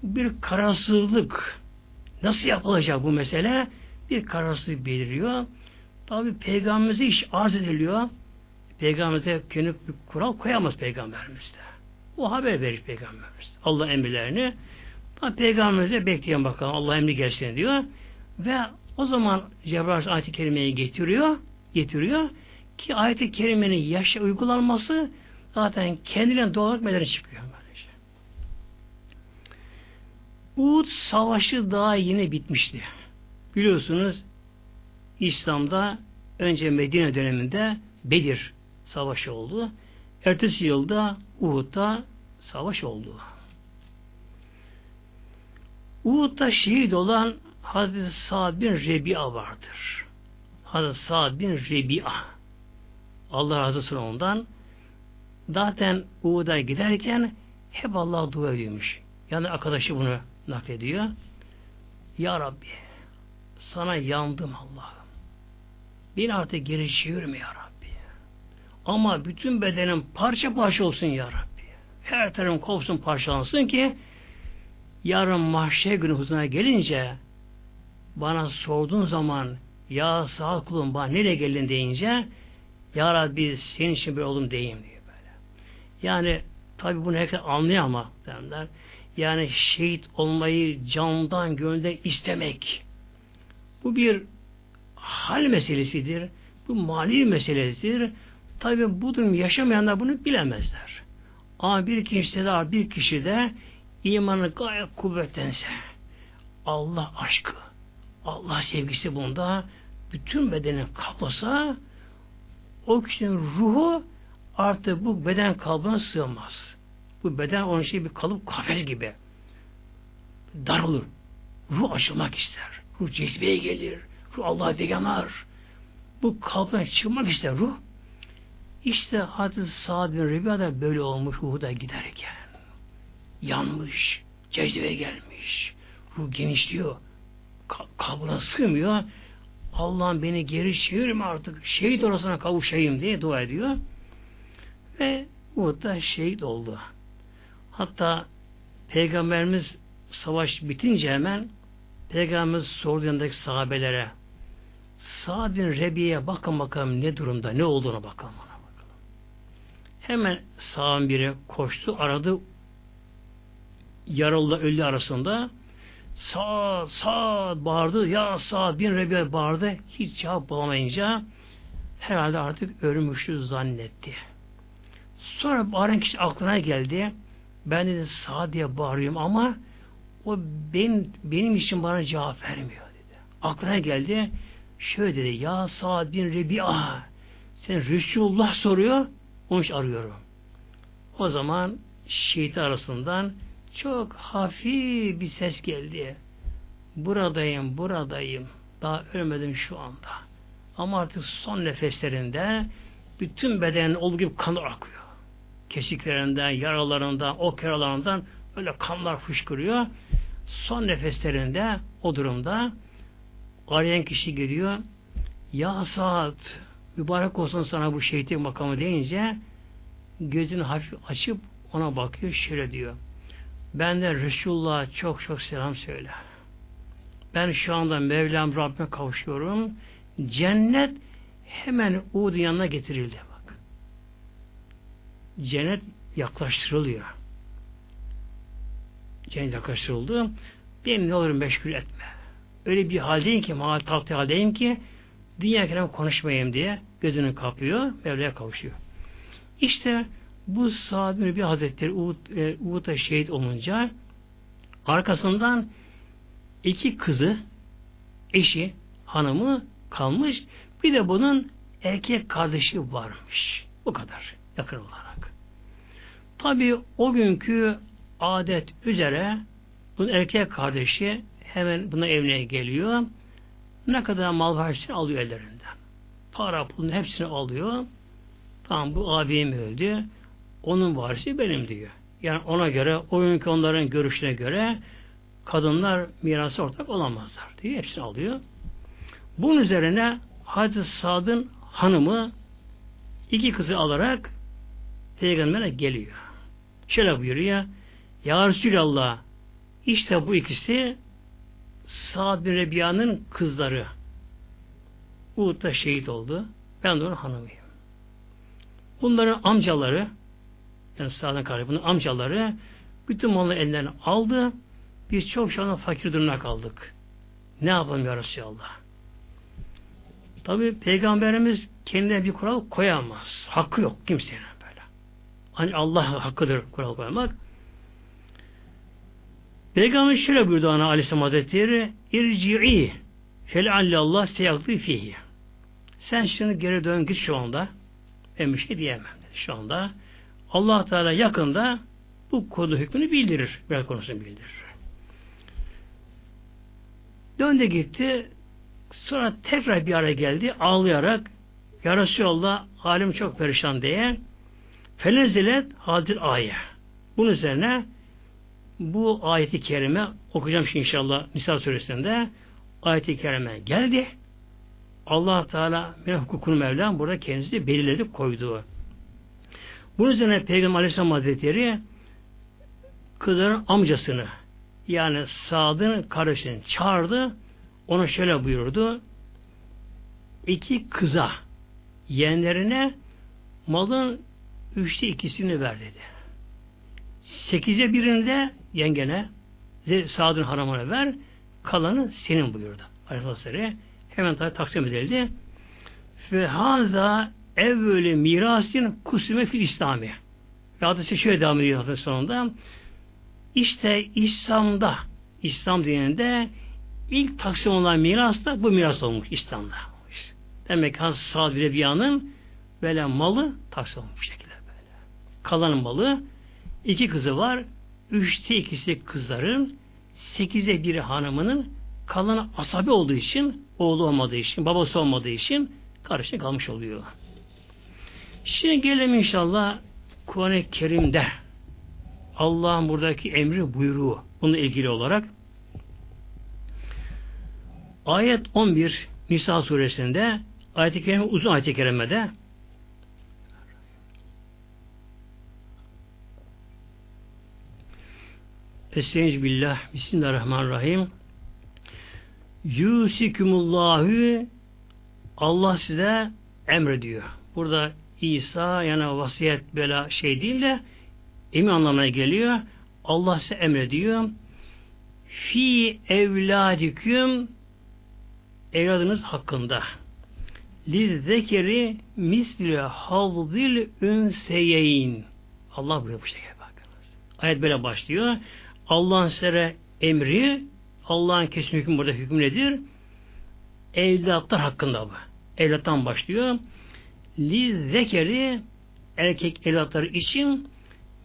Bir kararsızlık nasıl yapılacak bu mesele? Bir kararsızlık beliriyor. Tabi peygamberimize iş arz ediliyor. Peygamberimize bir kural koyamaz peygamberimiz de. O haber verir peygamberimiz. Allah emirlerini. Tabi peygamberimize bekleyen bakalım Allah emri gelsin diyor. Ve o zaman Cebrail ayet-i kerimeyi getiriyor, getiriyor ki ayet-i kerimenin yaşa uygulanması zaten kendinden doğal olarak meydana çıkıyor. Böylece. Uhud savaşı daha yeni bitmişti. Biliyorsunuz İslam'da önce Medine döneminde Bedir savaşı oldu. Ertesi yılda Uhud'da savaş oldu. Uhud'da şehit olan Hazreti Sa'd bin Rebi'a vardır. Hazreti Sa'd bin Rebi'a. Allah razı olsun ondan. Zaten Uhud'a giderken hep Allah'a dua ediyormuş. Yani arkadaşı bunu naklediyor. Ya Rabbi sana yandım Allah'ım. Beni artık geri çevirme ya Rabbi. Ama bütün bedenim parça parça olsun ya Rabbi. Her tarafım kopsun parçalansın ki yarın mahşer günü huzuruna gelince bana sorduğun zaman ya sağ kulum bana nereye geldin deyince ya Rabbi senin için bir oğlum deyim diyor böyle. Yani tabi bunu herkes anlıyor ama derler. Yani şehit olmayı candan gönülden istemek. Bu bir hal meselesidir. Bu mali meselesidir. Tabi bu durum yaşamayanlar bunu bilemezler. Ama bir kişide de bir kişi de imanı gayet kuvvetlense Allah aşkı, Allah sevgisi bunda bütün bedeni kaplasa o kişinin ruhu artık bu beden kalıbına sığmaz. Bu beden onun şey bir kalıp kafes gibi. Darılır. Ruh açılmak ister. Ruh cezbeye gelir. Ruh Allah'a yanar. Bu kalıptan çıkmak ister ruh. İşte Hazreti Sa'd bin Rebi'a da böyle olmuş ruhu da giderken. Yanmış. Cezbeye gelmiş. Ruh genişliyor. Kabına sığmıyor. Allah'ım beni geri çevirme artık. Şehit orasına kavuşayım diye dua ediyor. Ve Uhud'da şehit oldu. Hatta Peygamberimiz savaş bitince hemen Peygamberimiz sordu yanındaki sahabelere Sa'd bin Rebi'ye bakın bakalım ne durumda, ne olduğunu bakalım ona bakalım. Hemen sağın biri koştu, aradı yaralı ölü arasında sağ sağ bağırdı ya sağ bin Rebi'ye bağırdı hiç cevap bulamayınca herhalde artık ölmüştü zannetti. Sonra bağıran kişi aklına geldi. Ben dedi sağ diye bağırıyorum ama o benim, benim için bana cevap vermiyor dedi. Aklına geldi. Şöyle dedi. Ya Sa'd bin Rebi'a sen Resulullah soruyor. Onu arıyorum. O zaman şehit arasından çok hafif bir ses geldi. Buradayım, buradayım. Daha ölmedim şu anda. Ama artık son nefeslerinde bütün bedenin olduğu gibi kan akıyor kesiklerinden, yaralarından, ok yaralarından öyle kanlar fışkırıyor. Son nefeslerinde o durumda arayan kişi geliyor. Ya saat mübarek olsun sana bu şehitlik makamı deyince gözünü hafif açıp ona bakıyor şöyle diyor. Ben de Resulullah çok çok selam söyle. Ben şu anda Mevlam Rabbime kavuşuyorum. Cennet hemen Uğud'un yanına getirildi cennet yaklaştırılıyor. Cennet yaklaştırıldı. Beni ne olur meşgul etme. Öyle bir haldeyim ki, mal tatlı haldeyim ki dünya kelam konuşmayayım diye gözünü kapıyor, Mevla'ya kavuşuyor. İşte bu Sa'd bin Hazretleri Uhud, e, şehit olunca arkasından iki kızı, eşi, hanımı kalmış. Bir de bunun erkek kardeşi varmış. Bu kadar yakın olarak. Tabi o günkü adet üzere bunun erkek kardeşi hemen buna evine geliyor. Ne kadar mal varsa alıyor ellerinden. Para pulunu hepsini alıyor. Tamam bu abim öldü. Onun varisi benim diyor. Yani ona göre, o günkü onların görüşüne göre kadınlar mirası ortak olamazlar diye hepsini alıyor. Bunun üzerine Hazreti Sad'ın hanımı iki kızı alarak Peygamber'e geliyor. Şöyle buyuruyor. Ya Resulallah işte bu ikisi Sa'd bin Rebiya'nın kızları. Uhud'da şehit oldu. Ben de onun hanımıyım. Bunların amcaları yani Sa'd'ın kardeşi amcaları bütün malını elinden aldı. Biz çok şu anda fakir durumuna kaldık. Ne yapalım ya Resulallah? Tabi Peygamberimiz kendine bir kural koyamaz. Hakkı yok kimsenin. Hani Allah hakkıdır kural koymak. Peygamber şöyle buyurdu ana Aleyhisselam Hazretleri irci'i fel Allah seyaklı fihi. Sen şimdi geri dön git şu anda. Ben bir şey diyemem dedi şu anda. allah Teala yakında bu konu hükmünü bildirir. Böyle konusunu bildirir. Döndü gitti. Sonra tekrar bir ara geldi. Ağlayarak Ya Resulallah halim çok perişan diye Felezilet hadil ayet. Bunun üzerine bu ayeti kerime okuyacağım şimdi inşallah Nisa suresinde ayeti kerime geldi. Allah Teala hukukunu Mevlam burada kendisi belirledi koydu. Bunun üzerine Peygamber Aleyhisselam Hazretleri kızların amcasını yani Sad'ın kardeşini çağırdı. Ona şöyle buyurdu. İki kıza yeğenlerine malın Üçte ikisini ver dedi. Sekize birinde yengene Sad'ın haramına ver kalanı senin buyurdu. Aleyhisselatü hemen tabi taksim edildi. Ve haza evveli mirasin kusime fil İslami. hadise şöyle devam ediyor hadis sonunda. İşte İslam'da, İslam dininde ilk taksim olan miras da bu miras olmuş İslam'da. Demek ki Hazreti Sa'd Rebia'nın böyle malı taksim olmuş şekilde böyle. Kalan malı iki kızı var. Üçte ikisi kızların, sekize biri hanımının kalan asabi olduğu için, oğlu olmadığı için, babası olmadığı için karışık kalmış oluyor. Şimdi gelelim inşallah Kuran-ı Kerim'de Allah'ın buradaki emri buyruğu bununla ilgili olarak ayet 11 Nisa suresinde ayet-i kerime uzun ayet-i kerimede Estaizu billah Bismillahirrahmanirrahim Yusikumullahu Allah size emrediyor. Burada İsa yani vasiyet bela şey değil de emin anlamına geliyor. Allah size emrediyor. Fi evladiküm evladınız hakkında. Lizzekeri misli havzil ünseyeyn. Allah buraya bu şekilde bakınız. Ayet böyle başlıyor. Allah'ın size emri, Allah'ın kesin hükmü burada hüküm nedir? Evlatlar hakkında bu. Evlattan başlıyor. Li zekeri erkek evlatları için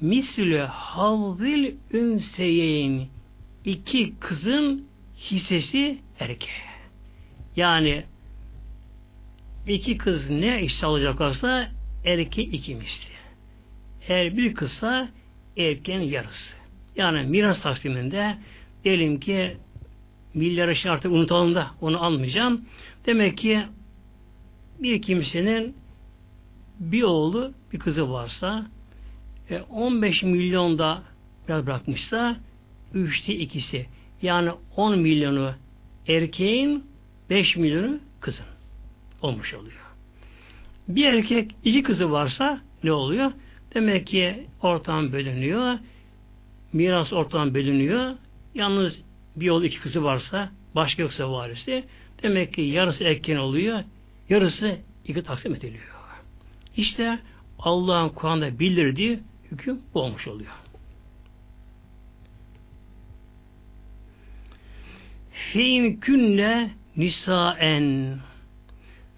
mislü havzil ünseyeyn iki kızın hissesi erkeğe. Yani iki kız ne iş alacaklarsa erkeği iki misli. Eğer bir kızsa erkeğin yarısı. Yani miras taksiminde diyelim ki milyar için artık unutalım da onu almayacağım. Demek ki bir kimsenin bir oğlu bir kızı varsa 15 e, milyonda biraz bırakmışsa üçte ikisi yani 10 milyonu erkeğin 5 milyonu kızın olmuş oluyor. Bir erkek iki kızı varsa ne oluyor? Demek ki ortam bölünüyor. Miras ortam bölünüyor. Yalnız bir yol iki kızı varsa başka yoksa varisi demek ki yarısı erken oluyor. Yarısı iki taksim ediliyor. İşte Allah'ın Kur'an'da bildirdiği hüküm bu olmuş oluyor. Fein künne nisaen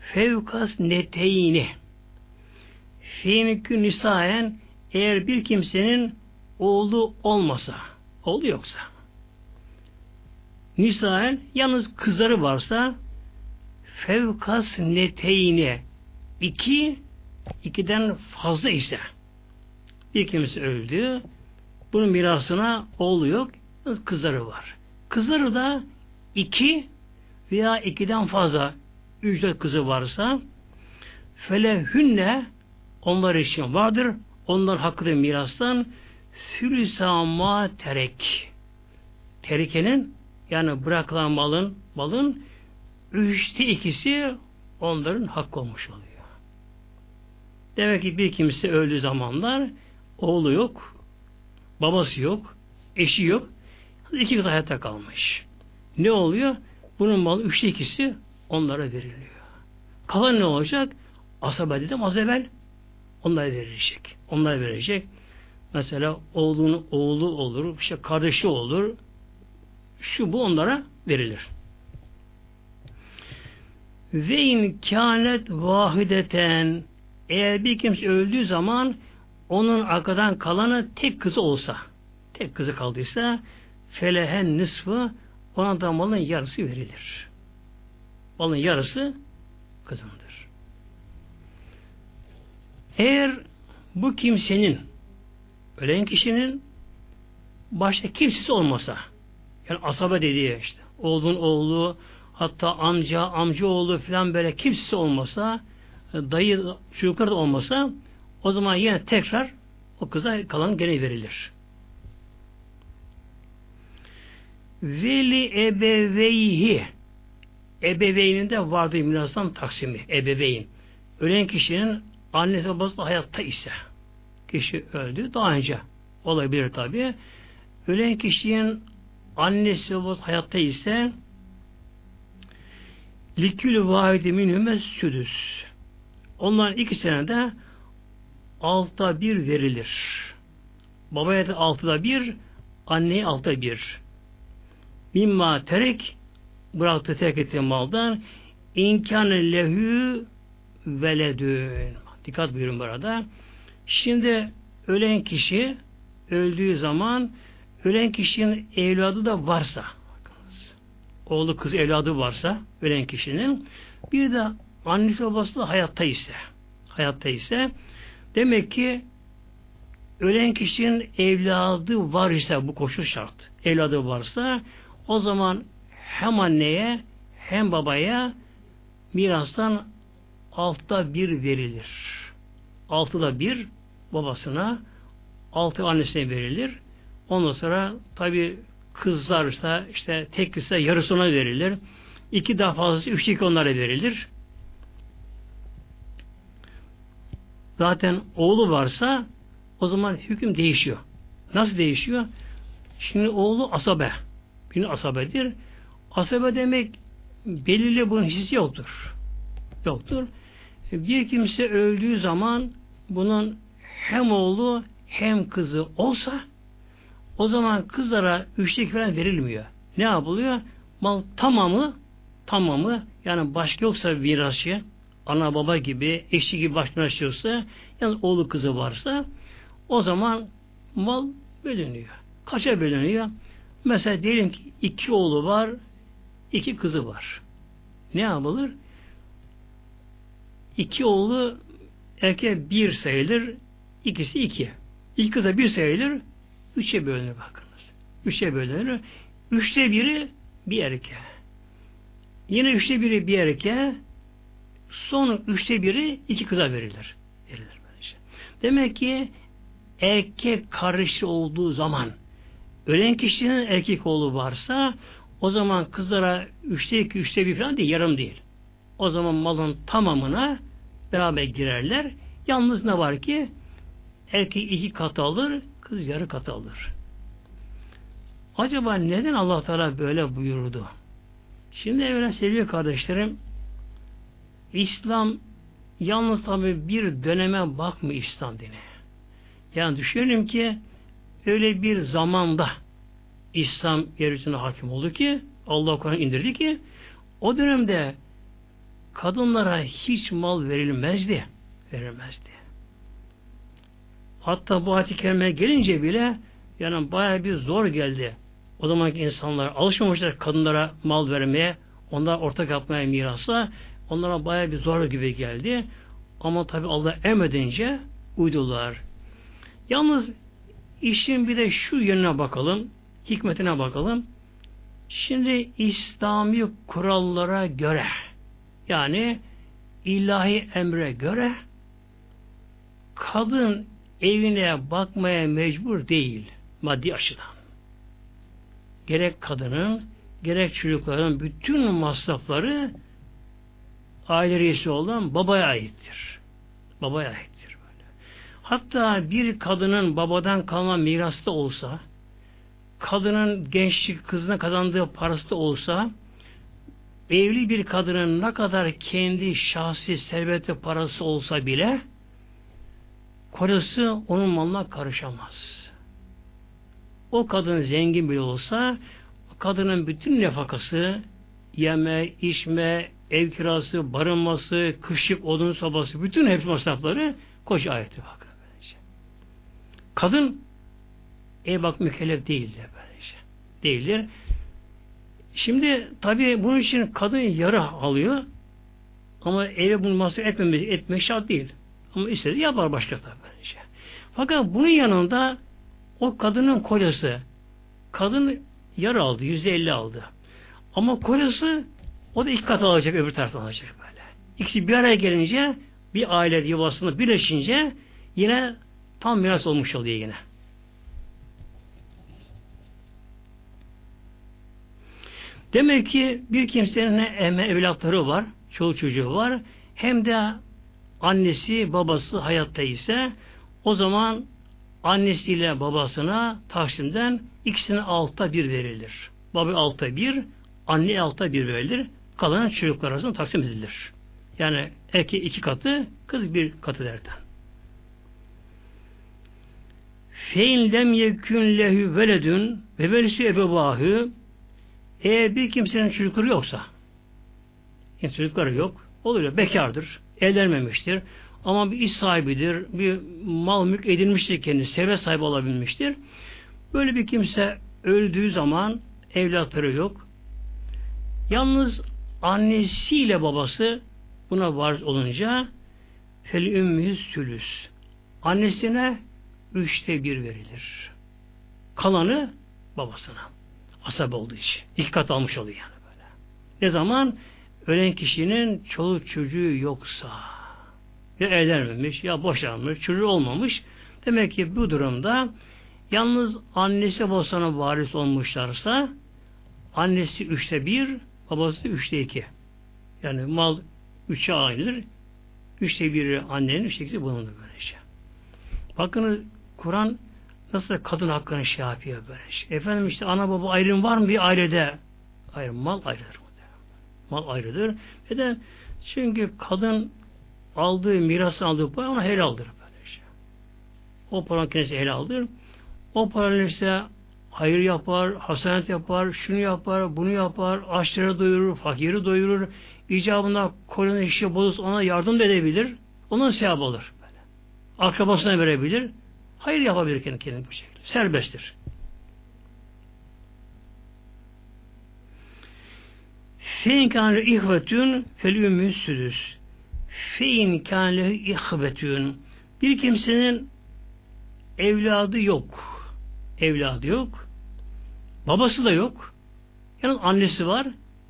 fevkas neteyni Fein kün nisaen eğer bir kimsenin oğlu olmasa oğlu yoksa nisaen yalnız kızları varsa fevkas neteyni iki ikiden fazla ise bir kimse öldü bunun mirasına oğlu yok kızları var. Kızları da iki veya ikiden fazla dört kızı varsa felehünne onlar için vardır. Onlar hakkında mirastan sülüsama terek. Terikenin yani bırakılan malın malın üçte ikisi onların hakkı olmuş oluyor. Demek ki bir kimse öldüğü zamanlar oğlu yok, babası yok, eşi yok. iki kız hayatta kalmış. Ne oluyor? Bunun malı üçte ikisi onlara veriliyor. Kalan ne olacak? Asabe dedim az evvel onlara verilecek. Onlara verecek. Mesela oğlunun oğlu olur, işte kardeşi olur. Şu bu onlara verilir. Ve in kânet vahideten eğer bir kimse öldüğü zaman onun arkadan kalanı tek kızı olsa, tek kızı kaldıysa felehen nisfı ona da malın yarısı verilir. Malın yarısı kızındır. Eğer bu kimsenin ölen kişinin başta kimsesi olmasa yani asaba dediği işte oğlun oğlu hatta amca amca oğlu falan böyle kimsesi olmasa dayı çocuklar da olmasa o zaman yine tekrar o kıza kalan gene verilir. Veli ebeveyhi ebeveyninde vardı mirastan taksimi ebeveyn. Ölen kişinin annesi babası hayatta ise kişi öldü daha önce olabilir tabi. Ölen kişinin annesi babası hayatta ise likül vahidi minhüme südüs. Onların ikisine de altta bir verilir. babaya da altıda bir, anneye altıda bir. Mimma terek bıraktı terk ettiği maldan imkanı lehü veledün. Dikkat buyurun burada. Şimdi ölen kişi öldüğü zaman ölen kişinin evladı da varsa oğlu kız evladı varsa ölen kişinin bir de annesi babası da hayatta ise hayatta ise demek ki ölen kişinin evladı var ise bu koşul şart. Evladı varsa o zaman hem anneye hem babaya mirastan altta bir verilir. Altıda bir babasına, altı annesine verilir. Ondan sonra tabi kızlarsa işte tek kızsa yarısına verilir. İki daha fazlası üç iki onlara verilir. Zaten oğlu varsa o zaman hüküm değişiyor. Nasıl değişiyor? Şimdi oğlu asabe. Bir asabedir. Asabe demek belirli bunun hissi yoktur. Yoktur. Bir kimse öldüğü zaman bunun hem oğlu hem kızı olsa o zaman kızlara üçte falan verilmiyor. Ne yapılıyor? Mal tamamı tamamı yani başka yoksa mirasçı ana baba gibi eşi gibi yaşıyorsa yani oğlu kızı varsa o zaman mal bölünüyor. Kaça bölünüyor? Mesela diyelim ki iki oğlu var iki kızı var. Ne yapılır? İki oğlu erkek bir sayılır ikisi iki. İlk kıza bir sayılır Üçe bölünür bakınız. Üçe bölünür. Üçte biri bir erkeğe. Yine üçte biri bir erkeğe son üçte biri iki kıza verilir. verilir böylece. Demek ki erkek karışı olduğu zaman ölen kişinin erkek oğlu varsa o zaman kızlara üçte iki, üçte bir falan değil, yarım değil. O zaman malın tamamına beraber girerler. Yalnız ne var ki erkek iki kat alır, kız yarı katı alır. Acaba neden Allah Teala böyle buyurdu? Şimdi evvela sevgili kardeşlerim İslam yalnız tabi bir döneme bakmıyor İslam dini. Yani düşünelim ki öyle bir zamanda İslam yeryüzüne hakim oldu ki Allah Kur'an indirdi ki o dönemde kadınlara hiç mal verilmezdi. Verilmezdi. Hatta bu ayet-i kerime gelince bile yani baya bir zor geldi. O zamanki insanlar alışmamışlar kadınlara mal vermeye, onlar ortak yapmaya mirasla. Onlara baya bir zor gibi geldi. Ama tabi Allah emredince uydular. Yalnız işin bir de şu yönüne bakalım. Hikmetine bakalım. Şimdi İslami kurallara göre yani ilahi emre göre kadın evine bakmaya mecbur değil maddi açıdan. Gerek kadının gerek çocukların bütün masrafları aile reisi olan babaya aittir. Babaya aittir böyle. Hatta bir kadının babadan kalma mirasta olsa kadının gençlik kızına kazandığı parası da olsa evli bir kadının ne kadar kendi şahsi serveti parası olsa bile Kocası onun malına karışamaz. O kadın zengin bile olsa kadının bütün nefakası yeme, içme, ev kirası, barınması, kışlık odun sobası, bütün hepsi masrafları koca ayeti bakın. Kadın ev bak mükellef değildir böylece. Değildir. Şimdi tabi bunun için kadın yarı alıyor ama eve bunu masraf etmemek, etmek şart değil. Ama istedi yapar başka tabi. Şey. Fakat bunun yanında o kadının kocası kadın yar aldı. Yüzde elli aldı. Ama kocası o da iki kat alacak öbür taraftan alacak böyle. İkisi bir araya gelince bir aile yuvasında birleşince yine tam miras olmuş oluyor yine. Demek ki bir kimsenin hem evlatları var, çoğu çocuğu var, hem de annesi babası hayatta ise o zaman annesiyle babasına Taksim'den ikisine altta bir verilir. Baba altta bir, anne altta bir verilir. Kalan çocuklar arasında taksim edilir. Yani erkek iki katı, kız bir katı derden. Fein lem yekün lehü veledün ve velisi ebevahü eğer bir kimsenin çocukları yoksa yani çocukları yok. Oluyor. Bekardır. Evlenmemiştir. Ama bir iş sahibidir. Bir mal mülk edinmiştir kendisi. Servet sahibi olabilmiştir. Böyle bir kimse öldüğü zaman evlatları yok. Yalnız annesiyle babası buna varız olunca fel ümmühüz sülüs. Annesine üçte bir verilir. Kalanı babasına. Asap olduğu için. İki kat almış oluyor yani böyle. Ne zaman? Ölen kişinin çoluk çocuğu yoksa ya evlenmemiş ya boşanmış, çocuğu olmamış. Demek ki bu durumda yalnız annesi babasına varis olmuşlarsa annesi üçte bir, babası üçte iki. Yani mal üçe ayrılır. Üçte biri annenin, üçte ikisi bunun da böyle şey. Bakın Kur'an nasıl kadın hakkını şey yapıyor böyle şey. Efendim işte ana baba ayrım var mı bir ailede? Ayrım mal ayrıdır. Mal ayrıdır. Neden? Çünkü kadın aldığı miras aldığı para ona helaldir böyle şey. O para kendisi helaldir. O parayla işte hayır yapar, hasanet yapar, şunu yapar, bunu yapar, açları doyurur, fakiri doyurur, icabında kolunu işi bozulsa ona yardım edebilir, onun sevap alır. Böyle. Akrabasına verebilir, hayır yapabilir kendi kendine bu şekilde. Serbesttir. Fein kâne ihvetün fel ümmü kâne ihvetün. Bir kimsenin evladı yok. Evladı yok. Babası da yok. Yani annesi var.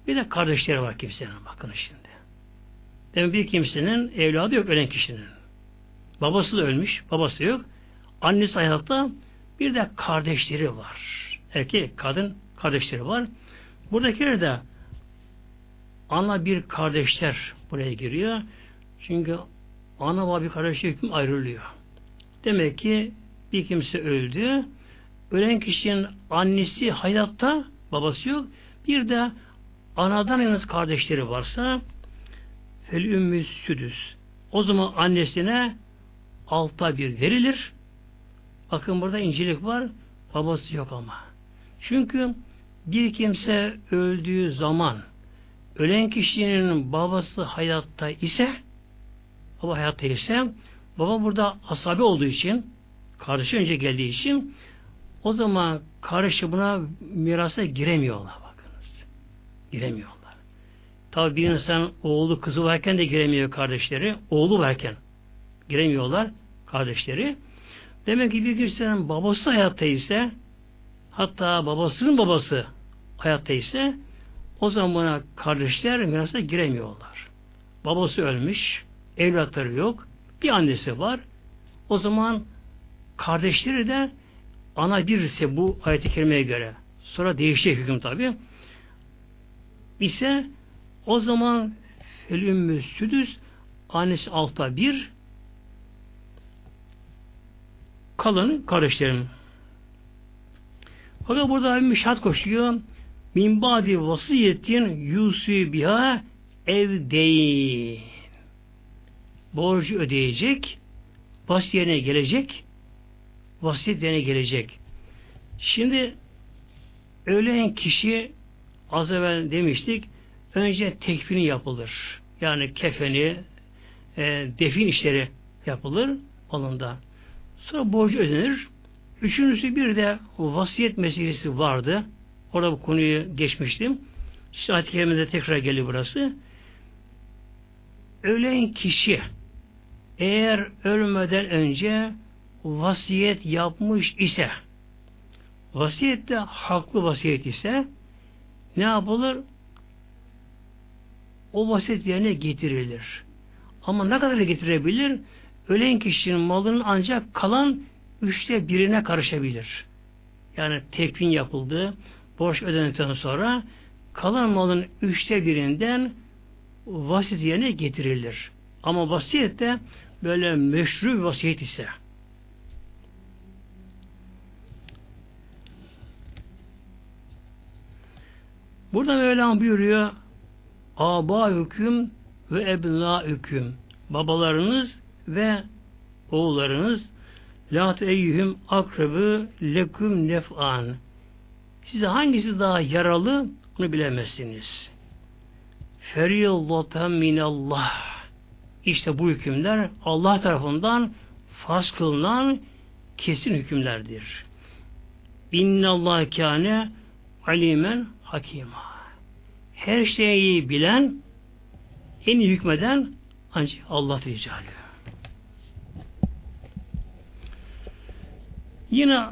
Bir de kardeşleri var kimsenin. Bakın şimdi. Demek bir kimsenin evladı yok ölen kişinin. Babası da ölmüş. Babası yok. Annesi hayatta. Bir de kardeşleri var. Erkek, kadın kardeşleri var. Buradakiler de ana bir kardeşler buraya giriyor. Çünkü ana baba bir kardeşler hüküm ayrılıyor. Demek ki bir kimse öldü. Ölen kişinin annesi hayatta, babası yok. Bir de anadan yalnız kardeşleri varsa fel ümmü südüs. O zaman annesine altta bir verilir. Bakın burada incilik var. Babası yok ama. Çünkü bir kimse öldüğü zaman ölen kişinin babası hayatta ise baba hayatta ise baba burada asabi olduğu için kardeşi önce geldiği için o zaman kardeşi buna mirasa giremiyorlar bakınız. Giremiyorlar. Tabi bir insan oğlu kızı varken de giremiyor kardeşleri. Oğlu varken giremiyorlar kardeşleri. Demek ki bir kimsenin babası hayatta ise hatta babasının babası hayatta ise o zaman buna kardeşler mirasa giremiyorlar. Babası ölmüş, evlatları yok, bir annesi var. O zaman kardeşleri de ana bir ise bu ayet-i kerimeye göre sonra değişecek hüküm tabi ise o zaman felümmü südüs annesi altta bir kalanı kardeşlerim. Fakat burada bir şart koşuyor. Min badi vasiyetin yusi biha ev değil. Borcu ödeyecek, vasiyetine gelecek, vasiyet yerine gelecek. Şimdi ölen kişi az evvel demiştik önce tekfini yapılır. Yani kefeni, e, defin işleri yapılır alında. Sonra borcu ödenir. Üçüncüsü bir de vasiyet meselesi vardı. Orada bu konuyu geçmiştim. İşte ayet tekrar geliyor burası. Ölen kişi eğer ölmeden önce vasiyet yapmış ise vasiyette haklı vasiyet ise ne yapılır? O vasiyet yerine getirilir. Ama ne kadar getirebilir? Ölen kişinin malının ancak kalan üçte birine karışabilir. Yani tekvin yapıldı, borç ödendikten sonra kalan malın üçte birinden vasiyet yerine getirilir. Ama vasiyet de böyle meşru bir vasiyet ise Burada Mevlam buyuruyor Aba hüküm ve ebna hüküm babalarınız ve oğullarınız La eyyühüm akrebu leküm nef'an. Size hangisi daha yaralı bunu bilemezsiniz. Feriyallatan minallah. İşte bu hükümler Allah tarafından farz kılınan kesin hükümlerdir. İnnallah kâne alimen hakima. Her şeyi bilen, en iyi hükmeden ancak Allah Teala. Yine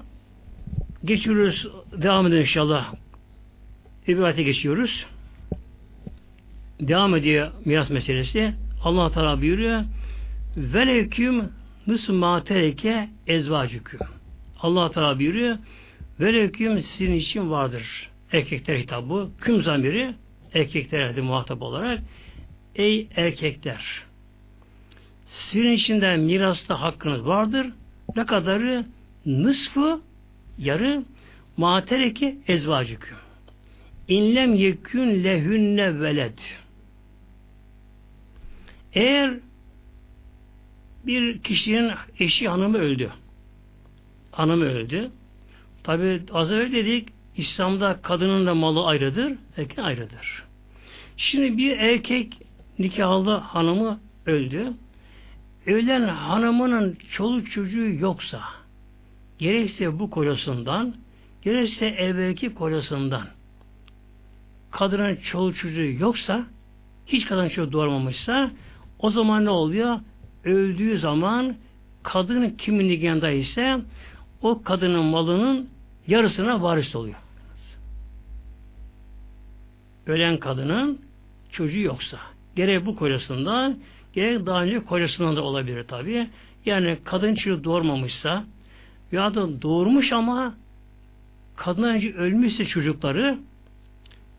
geçiyoruz, devam edelim inşallah. İbrahim'e geçiyoruz. Devam ediyor miras meselesi. Allah Teala buyuruyor. Veleküm nısm matereke ezvacüküm. Allah Teala buyuruyor. Veleküm sizin için vardır. Erkekler hitabı. Küm zamiri erkeklere de muhatap olarak Ey erkekler sizin içinde mirasta hakkınız vardır. Ne kadarı? Nısfı yarı matereki ezvacüküm. İnlem yekün lehünne veled. Eğer bir kişinin eşi hanımı öldü. Hanımı öldü. Tabi az önce dedik İslam'da kadının da malı ayrıdır, erkeğin ayrıdır. Şimdi bir erkek nikahlı hanımı öldü. Ölen hanımının çoluk çocuğu yoksa gerekse bu kocasından gerekse evvelki kocasından kadının çoluk çocuğu yoksa hiç kadın çocuğu doğurmamışsa o zaman ne oluyor? Öldüğü zaman kadın kimin nikahında ise o kadının malının yarısına varis oluyor. Ölen kadının çocuğu yoksa. Gerek bu kocasından gerek daha önce kocasından da olabilir tabi. Yani kadın çocuğu doğurmamışsa ya da doğurmuş ama kadın önce ölmüşse çocukları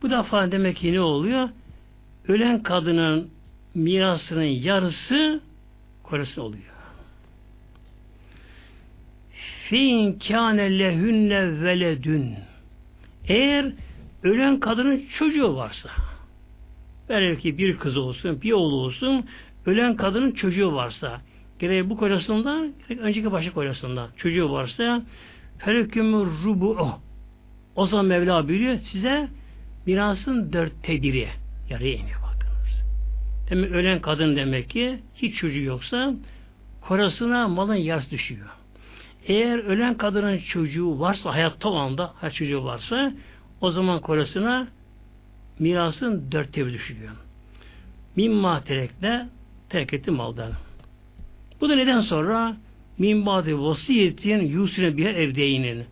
bu defa demek ki ne oluyor? Ölen kadının mirasının yarısı kocası oluyor. Fin kâne lehünne veledün eğer ölen kadının çocuğu varsa belki bir kız olsun, bir oğlu olsun ölen kadının çocuğu varsa gerek bu kocasından gerek önceki başka kocasından çocuğu varsa felükümü rubu o zaman Mevla biliyor size mirasın dörtte biri yarıya iniyor bakınız. Demek ölen kadın demek ki hiç çocuğu yoksa korasına malın yarısı düşüyor. Eğer ölen kadının çocuğu varsa hayatta o anda her çocuğu varsa o zaman korasına mirasın dörtte bir düşüyor. Mimma terekle terk etti maldan. Bu da neden sonra min vasiyetin yusine bir evdeyinin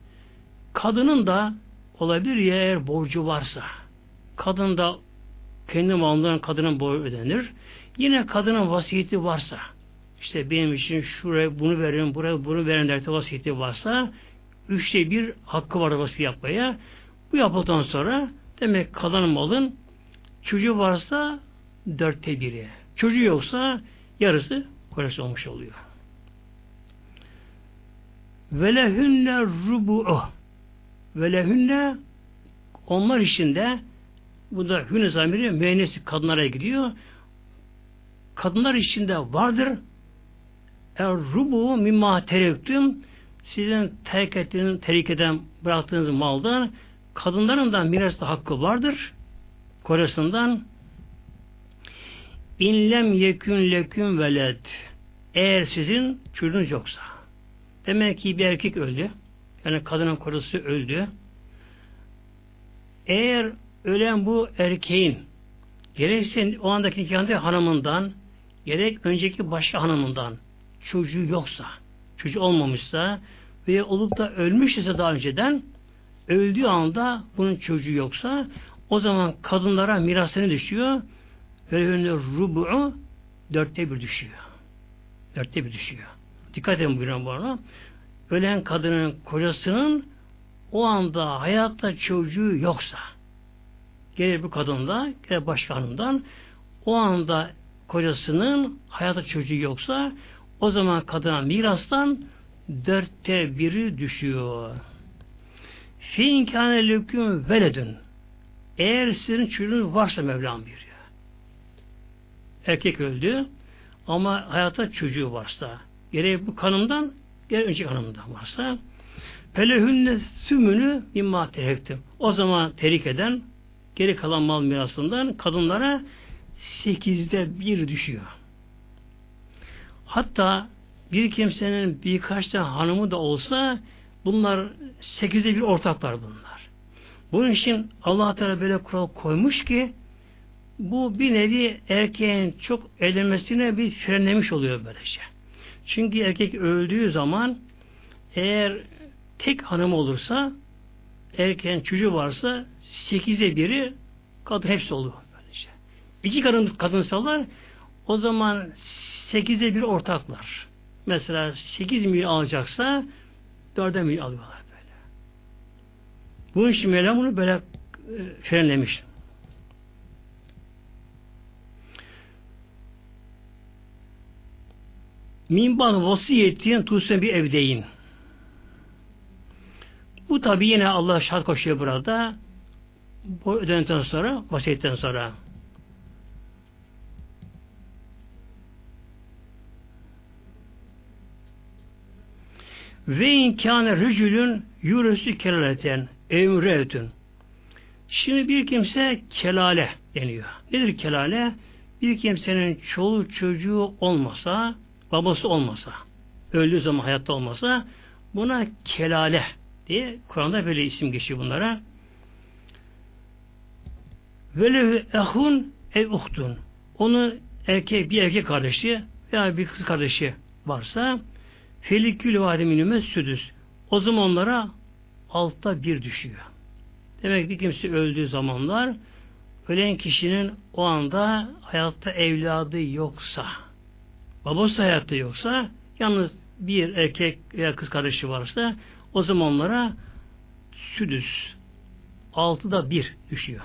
kadının da olabilir ya eğer borcu varsa kadın da kendi malından kadının boyu ödenir. Yine kadının vasiyeti varsa işte benim için şuraya bunu verin, buraya bunu verin derse vasiyeti varsa üçte bir hakkı var vasiyet yapmaya. Bu yapıldıktan sonra demek kalan malın çocuğu varsa dörtte biri. Çocuğu yoksa yarısı kocası olmuş oluyor. Velehünne rubu'u Velehünne onlar içinde bu da hünne zamiri müennesi kadınlara gidiyor. Kadınlar içinde vardır er rubu mimma terektüm sizin terk ettiğiniz, terk eden bıraktığınız maldan kadınların da mirasta hakkı vardır. Kocasından inlem yekün lekün veled. Eğer sizin çocuğunuz yoksa. Demek ki bir erkek öldü. Yani kadının kocası öldü. Eğer ölen bu erkeğin gerekse o andaki nikahında hanımından gerek önceki başka hanımından çocuğu yoksa çocuğu olmamışsa veya olup da ölmüşse daha önceden öldüğü anda bunun çocuğu yoksa o zaman kadınlara mirasını düşüyor ve rubu'u dörtte bir düşüyor. Dörtte bir düşüyor. Dikkat edin buyuran bu arada. Ölen kadının kocasının o anda hayatta çocuğu yoksa gerek bu kadında gerek başka hanımdan o anda kocasının hayatta çocuğu yoksa o zaman kadına mirastan dörtte biri düşüyor. Fi inkâne lüküm veledün. Eğer sizin çocuğunuz varsa Mevlam buyuruyor. Erkek öldü ama hayata çocuğu varsa gerek bu kanımdan Geri önceki hanımda varsa Felehünne sümünü mimma terektim. O zaman terik eden geri kalan mal mirasından kadınlara sekizde bir düşüyor. Hatta bir kimsenin birkaç tane hanımı da olsa bunlar sekizde bir ortaklar bunlar. Bunun için Allah Teala böyle kural koymuş ki bu bir nevi erkeğin çok eğlenmesine bir frenlemiş oluyor böylece. Çünkü erkek öldüğü zaman eğer tek hanım olursa erkeğin çocuğu varsa sekize biri kadın hepsi oluyor. Böylece. İki kadın kadınsalar o zaman sekize bir ortaklar. Mesela sekiz milyon alacaksa dörde milyon alıyorlar böyle. Bunun için Mevlam bunu böyle e, frenlemiş. Minban vasiyetin tutsun bir evdeyin. Bu tabi yine Allah şart koşuyor burada. Bu ödendikten sonra, vasiyetten sonra. Ve inkâne rücülün yürüsü kelaleten emretün. Şimdi bir kimse kelale deniyor. Nedir kelale? Bir kimsenin çoluğu çocuğu olmasa, babası olmasa, öldüğü zaman hayatta olmasa buna kelale diye Kur'an'da böyle isim geçiyor bunlara. Velev ehun ev uhtun. Onun erkek bir erkek kardeşi veya bir kız kardeşi varsa felikül vademinüme südüs. O zaman onlara altta bir düşüyor. Demek ki kimse öldüğü zamanlar ölen kişinin o anda hayatta evladı yoksa babası hayatta yoksa yalnız bir erkek veya kız kardeşi varsa o zaman onlara südüs altıda bir düşüyor.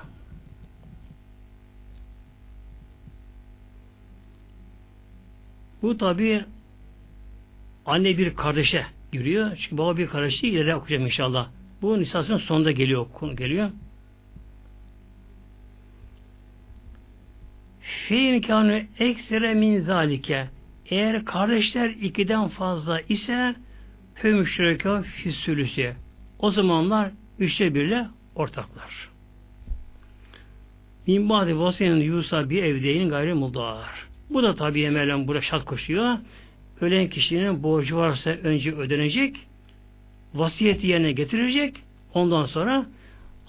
Bu tabi anne bir kardeşe giriyor. Çünkü baba bir kardeşi ileride okuyacağım inşallah. Bu nisasının sonunda geliyor. Konu geliyor. Şeyin kanı eksere min zalike eğer kardeşler ikiden fazla ise Fümüşreke fissülüsü. O zamanlar üçte birle ortaklar. Min ba'di vasiyenin yusa bir evdeyin gayri mudar. Bu da tabi emelen burada şart koşuyor. Ölen kişinin borcu varsa önce ödenecek, vasiyeti yerine getirecek, ondan sonra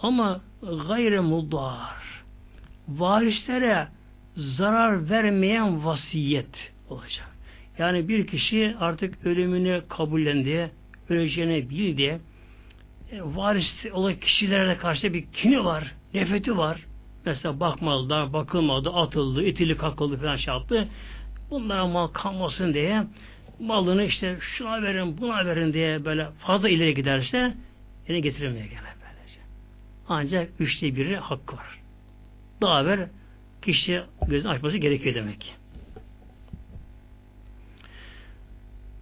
ama gayri mudar. Varislere zarar vermeyen vasiyet olacak. Yani bir kişi artık ölümünü kabullendi, öleceğini bildi. E, varis olan kişilere karşı bir kini var, nefreti var. Mesela bakmadı, bakılmadı, atıldı, itili kakıldı falan şey yaptı. Bunlara mal kalmasın diye malını işte şuna verin, buna verin diye böyle fazla ileri giderse yine getiremeye gene böylece. Ancak üçte biri hakkı var. Daha ver kişi gözünü açması gerekiyor demek ki.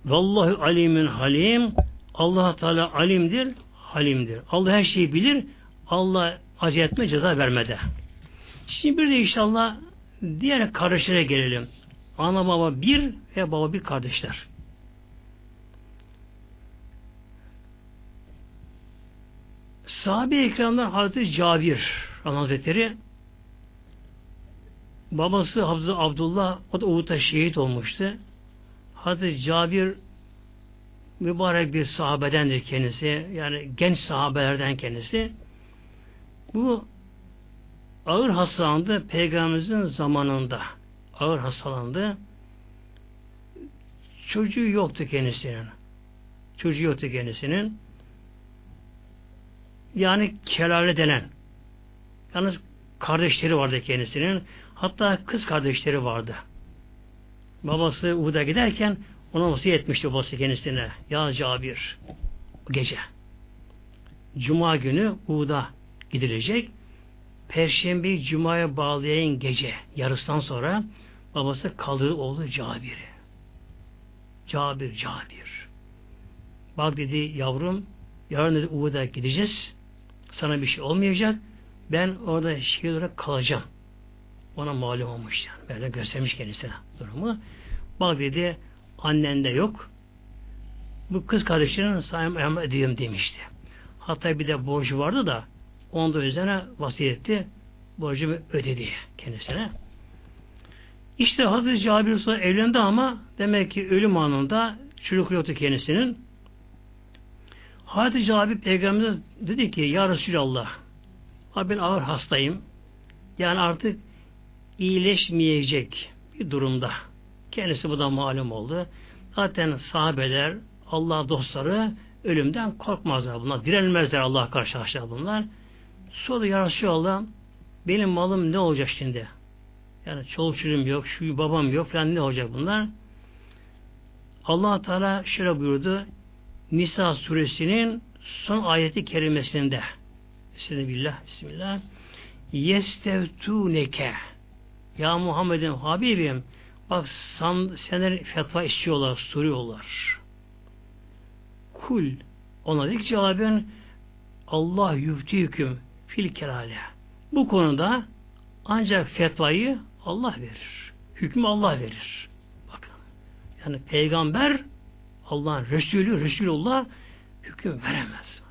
Vallahu alimin halim. Allah Teala alimdir, halimdir. Allah her şeyi bilir. Allah acı etme ceza vermede. Şimdi bir de inşallah diğer kardeşlere gelelim. Ana baba bir ve baba bir kardeşler. Sahabe-i Ekram'dan Hazreti Cabir Hazretleri babası Hafız Abdullah o da Uhud'da şehit olmuştu. Hazreti Cabir mübarek bir sahabedendir kendisi. Yani genç sahabelerden kendisi. Bu ağır hastalandı peygamberimizin zamanında. Ağır hastalandı. Çocuğu yoktu kendisinin. Çocuğu yoktu kendisinin. Yani kelale denen. Yalnız kardeşleri vardı kendisinin. Hatta kız kardeşleri vardı. Babası Uhud'a giderken ona vasiyet etmişti babası kendisine. Ya Cabir gece Cuma günü Uhud'a gidilecek. Perşembe Cuma'ya bağlayan gece yarısından sonra babası kaldığı oğlu Cabir'i. Cabir, Cabir. Bak dedi yavrum yarın dedi Uhud'a gideceğiz. Sana bir şey olmayacak. Ben orada şehir olarak kalacağım. Ona malum olmuş yani. Böyle göstermiş kendisine durumu. Bak dedi annen de yok. bu kız kardeşinin sayım edeyim demişti. Hatta bir de borcu vardı da onda üzerine vasiyet etti. Borcumu ödedi kendisine. İşte Hazreti Cabir sonra evlendi ama demek ki ölüm anında çocuk yoktu kendisinin. Hazreti Cabir peygamberimiz dedi ki Ya Resulallah ben ağır hastayım. Yani artık iyileşmeyecek bir durumda. Kendisi bu da malum oldu. Zaten sahabeler, Allah dostları ölümden korkmazlar bunlar. Direnmezler Allah karşı aşağı bunlar. Sonra ya Resulallah benim malım ne olacak şimdi? Yani çoluk çocuğum yok, şu babam yok falan ne olacak bunlar? allah Teala şöyle buyurdu. Nisa suresinin son ayeti kerimesinde Bismillah, Bismillah Yestevtuneke Ya Muhammed'im, Habibim bak san, senden fetva istiyorlar, soruyorlar. Kul ona dedik cevaben Allah yüftüyküm fil kerale. Bu konuda ancak fetvayı Allah verir. Hükmü Allah verir. Bakın. Yani peygamber Allah'ın Resulü, Resulullah hüküm veremez.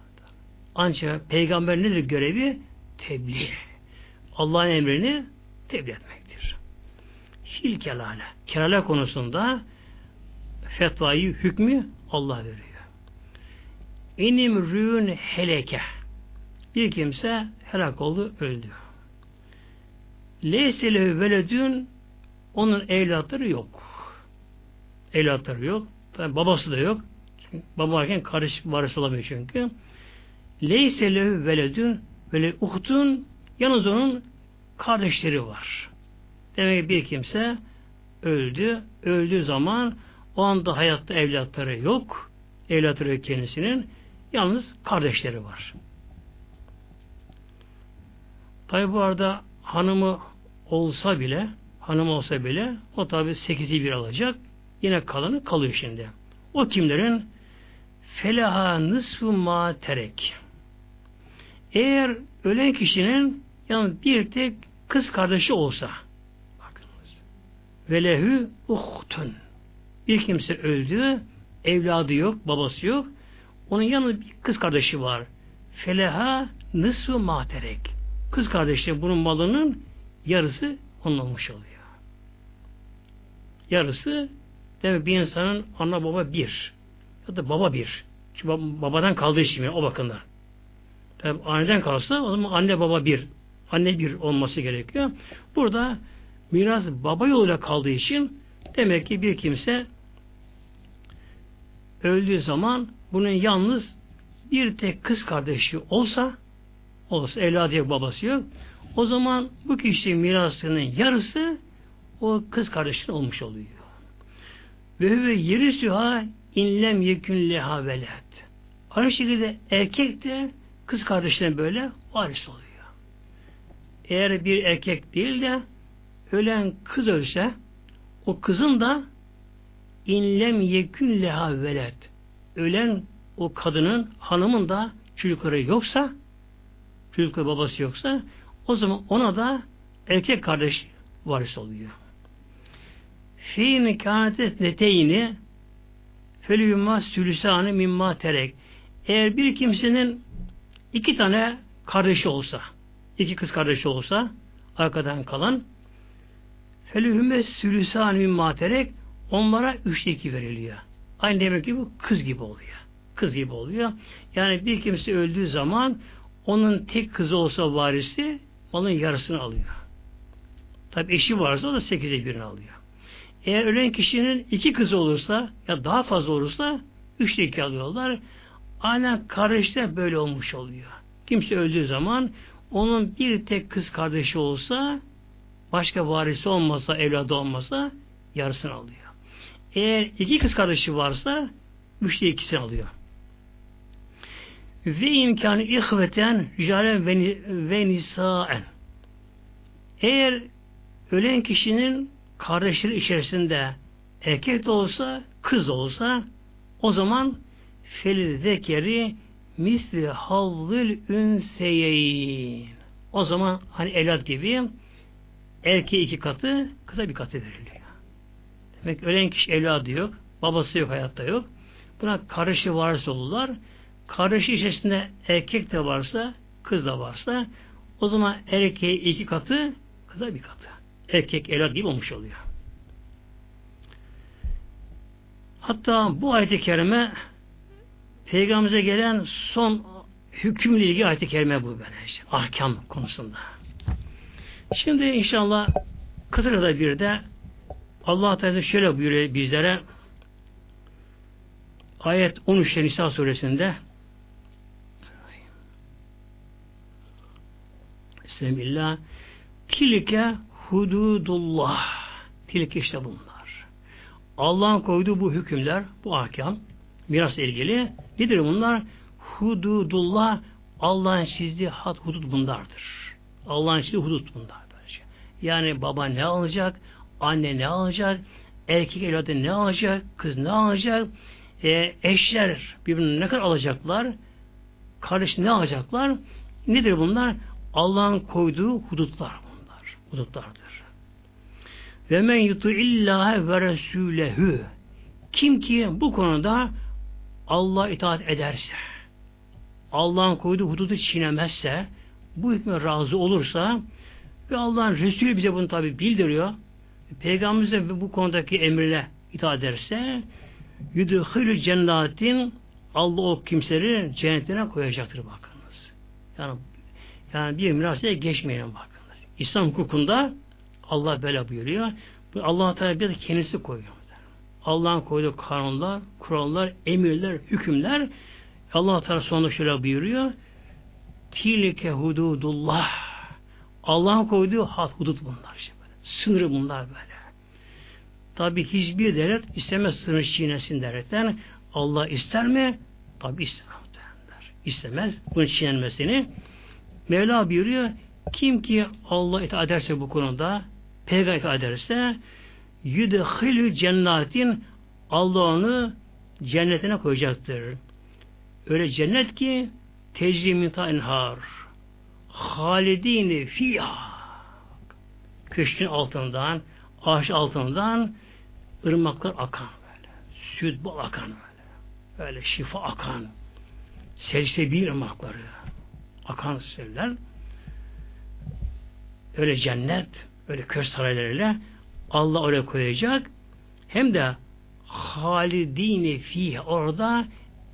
Ancak peygamber nedir görevi? Tebliğ. Allah'ın emrini tebliğ etmektir. Fil kelale. Kelale konusunda fetvayı, hükmü Allah veriyor. İnim rün heleke. Bir kimse helak oldu, öldü. Leysele veledün onun evlatları yok. Evlatları yok. Tabi babası da yok. Çünkü baba varken kardeş varis olamıyor çünkü. Leysele veledün böyle uhtun yalnız onun kardeşleri var. Demek bir kimse öldü. Öldüğü zaman o anda hayatta evlatları yok. Evlatları yok kendisinin. Yalnız kardeşleri var. Tabi bu arada hanımı olsa bile hanım olsa bile o tabi sekizi bir alacak. Yine kalanı kalıyor şimdi. O kimlerin? Felaha nısfı ma terek. Eğer ölen kişinin yani bir tek kız kardeşi olsa. Velehü uhtun. Bir kimse öldü, evladı yok, babası yok. Onun yanında bir kız kardeşi var. Feleha nısfı materek. Kız kardeşi bunun malının yarısı onun olmuş oluyor. Yarısı demek bir insanın ana baba bir ya da baba bir. Çünkü babadan kaldığı için o bakımdan. Tabi anneden kalsa o zaman anne baba bir. Anne bir olması gerekiyor. Burada miras baba yoluyla kaldığı için demek ki bir kimse öldüğü zaman bunun yalnız bir tek kız kardeşi olsa olsa evladı yok babası yok o zaman bu kişinin mirasının yarısı o kız kardeşinin olmuş oluyor. Ve huve yerisüha inlem yekün leha velet. Aynı şekilde erkek de kız kardeşine böyle varis oluyor. Eğer bir erkek değil de ölen kız ölse o kızın da inlem yekün leha velet. Ölen o kadının, hanımın da çocukları yoksa çocukları babası yoksa o zaman ona da erkek kardeş varis oluyor. Fi mikanetes neteyni felümmâ sülüsânı mimma terek. Eğer bir kimsenin iki tane kardeşi olsa, iki kız kardeşi olsa, arkadan kalan felühümme sülüsânı mimma onlara üçte iki veriliyor. Aynı demek gibi kız gibi oluyor. Kız gibi oluyor. Yani bir kimse öldüğü zaman onun tek kızı olsa varisi malın yarısını alıyor. Tabi eşi varsa o da sekize birini alıyor. Eğer ölen kişinin iki kızı olursa ya daha fazla olursa üçte iki alıyorlar. Aynen kardeşler böyle olmuş oluyor. Kimse öldüğü zaman onun bir tek kız kardeşi olsa başka varisi olmasa, evladı olmasa yarısını alıyor. Eğer iki kız kardeşi varsa üçte ikisini alıyor. Ve imkanı ihveten ricalen ve nisaen. Eğer ölen kişinin kardeşleri içerisinde erkek de olsa, kız da olsa o zaman felil zekeri misli havlil ünseyeyn. O zaman hani evlat gibi erkeğe iki katı, kıza bir katı veriliyor. Demek ölen kişi evladı yok, babası yok, hayatta yok. Buna karışı varsa olurlar. Karışı içerisinde erkek de varsa, kız da varsa o zaman erkeğe iki katı, kıza bir katı. Erkek evlat gibi olmuş oluyor. Hatta bu ayet-i kerime Peygamberimize gelen son hükümle ilgili ayet-i kerime bu böyle işte. Ahkam konusunda. Şimdi inşallah kısa bir de Allah Teala şöyle buyuruyor bizlere ayet 13 Nisa suresinde Bismillah Tilke hududullah Tilke işte bunlar. Allah'ın koyduğu bu hükümler, bu ahkam, miras ilgili nedir bunlar? Hududullah Allah'ın çizdiği had hudut bunlardır. Allah'ın çizdiği hudut bunlar. Böylece. Yani baba ne alacak? Anne ne alacak? Erkek evladı ne alacak? Kız ne alacak? E, eşler birbirini ne kadar alacaklar? Kardeş ne alacaklar? Nedir bunlar? Allah'ın koyduğu hudutlar bunlar. Hudutlardır. Ve men yutu illahe ve resulehü kim ki bu konuda Allah itaat ederse Allah'ın koyduğu hududu çiğnemezse bu hükme razı olursa ve Allah'ın Resulü bize bunu tabi bildiriyor. Peygamberimiz de bu konudaki emrine itaat ederse yudhülü cennetin Allah o kimseleri cennetine koyacaktır bakınız. Yani yani bir mirasaya geçmeyin bakınız. İslam hukukunda Allah böyle buyuruyor. Allah Teala bir de kendisi koyuyor. Allah'ın koyduğu kanunlar, kurallar, emirler, hükümler Allah Teala sonunda şöyle buyuruyor. Tilke hududullah. Allah'ın koyduğu had hudut bunlar. Işte böyle. Sınırı bunlar böyle. Tabi hiçbir devlet istemez sınır çiğnesin devletten. Allah ister mi? Tabi istemez. İstemez bunun çiğnenmesini. Mevla buyuruyor. Kim ki Allah itaat ederse bu konuda peygamber itaat ederse yudhilü cennetin Allah onu cennetine koyacaktır. Öyle cennet ki tecrimita enhar halidini fiyah köşkün altından ağaç altından ırmaklar akan böyle. Süt bol akan böyle. Böyle şifa akan. Selsebil ırmakları akan seller. Öyle cennet, öyle köz saraylarıyla Allah oraya koyacak. Hem de halidini fi orada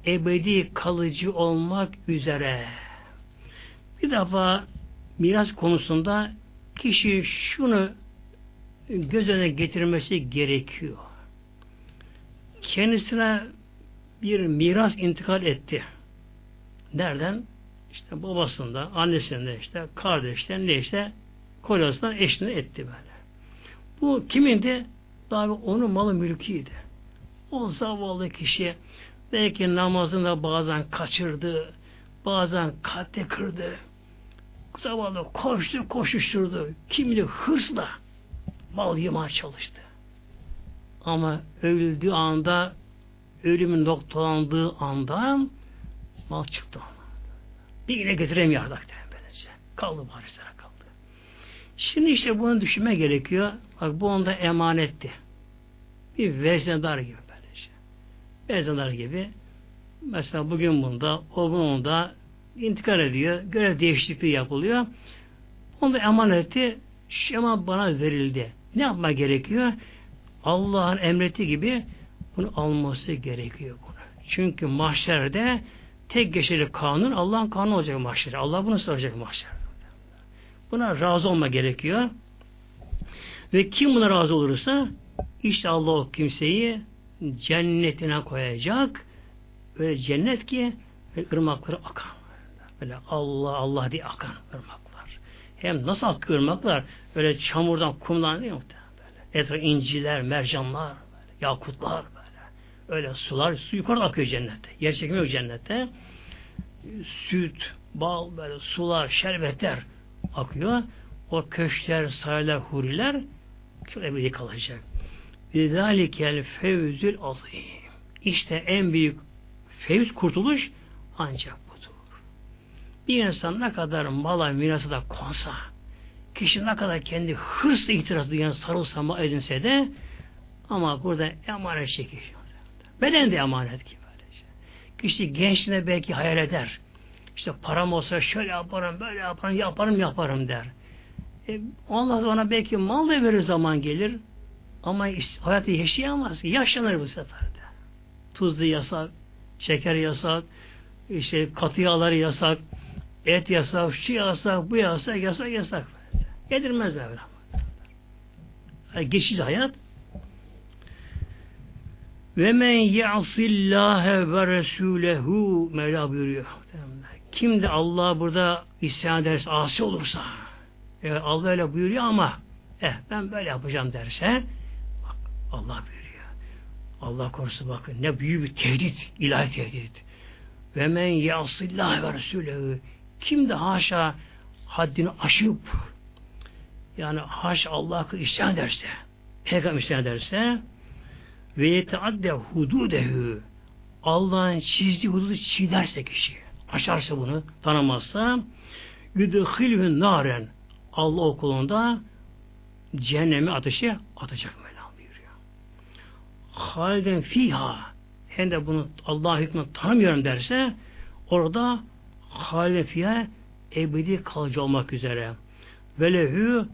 ebedi kalıcı olmak üzere. Bir defa miras konusunda kişi şunu göz önüne getirmesi gerekiyor. Kendisine bir miras intikal etti. Nereden? İşte babasından, annesinden, işte kardeşten, ne işte kocasından eşini etti böyle. Bu kimindi? Daha onun malı mülkiydi. O zavallı kişi belki namazında bazen kaçırdı, bazen katte kırdı. Zavallı koştu, koşuşturdu. Kimini hırsla mal yemaya çalıştı. Ama öldüğü anda ölümün noktalandığı anda mal çıktı ona. Bir yine getiremiyor artık böylece. Kaldı barislere kaldı. Şimdi işte bunu düşünme gerekiyor. Bak bu onda emanetti. Bir veznedar gibi Veznedar gibi mesela bugün bunda, o bunda intikal ediyor. Görev değişikliği yapılıyor. Onda emaneti şema bana verildi. Ne yapma gerekiyor? Allah'ın emreti gibi bunu alması gerekiyor bunu. Çünkü mahşerde tek geçerli kanun Allah'ın kanunu olacak mahşerde. Allah bunu soracak mahşerde. Buna razı olma gerekiyor. Ve kim buna razı olursa işte Allah o kimseyi cennetine koyacak. Böyle cennet ki ırmakları akan. Böyle Allah Allah diye akan ırmaklar. Hem nasıl akıyor ırmaklar? Böyle çamurdan, kumdan değil mi? Böyle. Etraf inciler, mercanlar, böyle, yakutlar böyle. Öyle sular, su yukarı akıyor cennette. Yer çekimi yok cennette. Süt, bal, böyle sular, şerbetler akıyor. O köşkler, saraylar, huriler çok ebedi kalacak. Lidalikel fevzül azim. İşte en büyük fevz kurtuluş ancak budur. Bir insan ne kadar mala mirası da konsa, kişi ne kadar kendi hırsla itiraz duyan sarılsa mı edinse de ama burada emanet çekiyor. Beden de emanet gibi. Böyle. Kişi gençliğine belki hayal eder. İşte param olsa şöyle yaparım, böyle yaparım, yaparım, yaparım der. E, ondan sonra belki mal da verir zaman gelir. Ama hayatı yaşayamaz. Yaşlanır bu sefer de. Tuzlu yasak, şeker yasak, işte katı yağlar yasak, et yasak, şu yasak, bu yasak, yasak, yasak. Yedirmez Mevlam. Yani geçici hayat. Ve men ya'sillâhe ve resûlehu Mevla buyuruyor. Kim de Allah burada isyan ederse, asi olursa, evet, Allah öyle buyuruyor ama eh ben böyle yapacağım derse Allah buyuruyor. Allah korusun bakın ne büyük bir tehdit, ilahi tehdit. Ve men yasillah ve resulühü kim de haşa haddini aşıp yani haş Allah'a isyan ederse peygamber isyan ederse ve yeteadde hududehu Allah'ın çizdiği hududu çiğnerse kişi aşarsa bunu tanımazsa yüdehilhün naren Allah okulunda cehenneme ateşe atacak. Haliden fiha hem de bunu Allah hükmünü tanımıyorum derse orada haliden fiha ebedi kalıcı olmak üzere. Velehü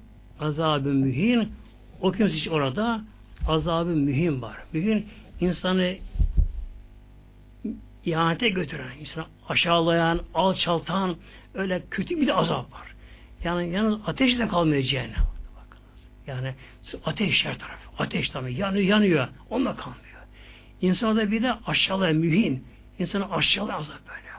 azabı mühin o kimse için orada azabı mühim var. Mühim insanı ihanete götüren, insanı aşağılayan, alçaltan öyle kötü bir de azap var. Yani yalnız ateşle. Bakınız. Yani ateş her taraf. Ateş tabii yanıyor, yanıyor. Onunla kalmıyor. İnsanda bir de aşağılayan, mühim. İnsanı aşağılayan azap böyle.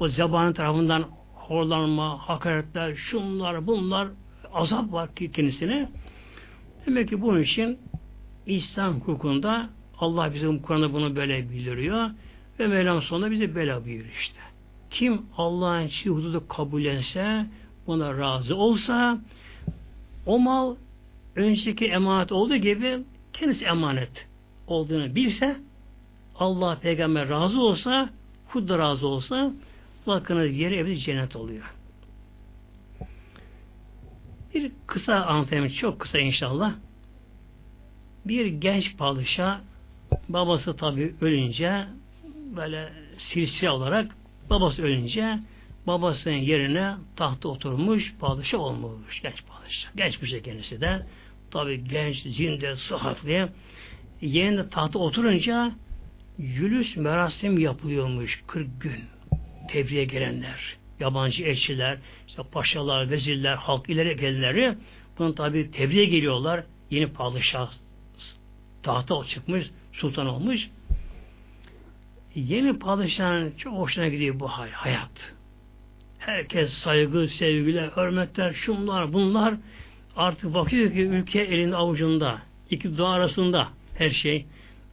O zebanın tarafından horlanma, hakaretler, şunlar, bunlar azap var kendisine. Demek ki bunun için İslam hukukunda Allah bize Kur'an'da bunu böyle bildiriyor. Ve Mevlam sonunda bize bela buyuruyor işte. Kim Allah'ın çiğ hududu kabul etse, buna razı olsa, o mal önceki emanet olduğu gibi kendisi emanet olduğunu bilse, Allah peygamber razı olsa, hud da razı olsa, bakınız yeri evde cennet oluyor. Bir kısa anlatayım, çok kısa inşallah. Bir genç padişah, babası tabi ölünce, böyle silsile olarak babası ölünce babasının yerine tahta oturmuş padişah olmuş. Genç padişah. Genç bir şey kendisi de. Tabi genç, zinde, sıhhatli. Yerine tahta oturunca Yülüs merasim yapılıyormuş 40 gün. Tebriğe gelenler, yabancı elçiler, işte paşalar, vezirler, halk ileri gelenleri bunun tabi tebriğe geliyorlar. Yeni padişah tahta çıkmış, sultan olmuş yeni padişahın çok hoşuna gidiyor bu hayat. Herkes saygı, sevgiler, hürmetler, şunlar, bunlar artık bakıyor ki ülke elinde avucunda. iki dua arasında her şey.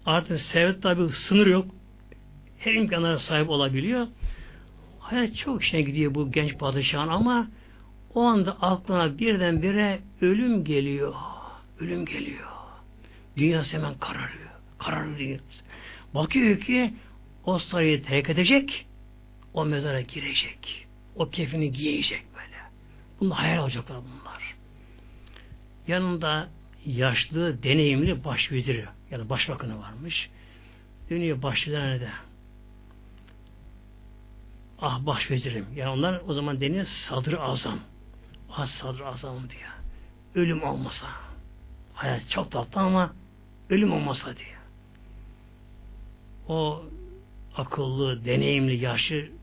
Artık servet tabi sınır yok. Her imkanlara sahip olabiliyor. Hayat çok işine gidiyor bu genç padişahın ama o anda aklına birdenbire ölüm geliyor. Ölüm geliyor. Dünyası hemen kararıyor. Kararıyor. Bakıyor ki o sarayı terk edecek, o mezara girecek. O kefini giyecek böyle. Bunu hayal olacaklar bunlar. Yanında yaşlı, deneyimli başveziri, yani başbakanı varmış. Dönüyor başvezirine de. Ah başvezirim. Yani onlar o zaman deniyor sadır azam. Ah sadır azam diyor. Ölüm olmasa. Hayat çok tatlı ama ölüm olmasa diyor. O akıllı, deneyimli, yaşlı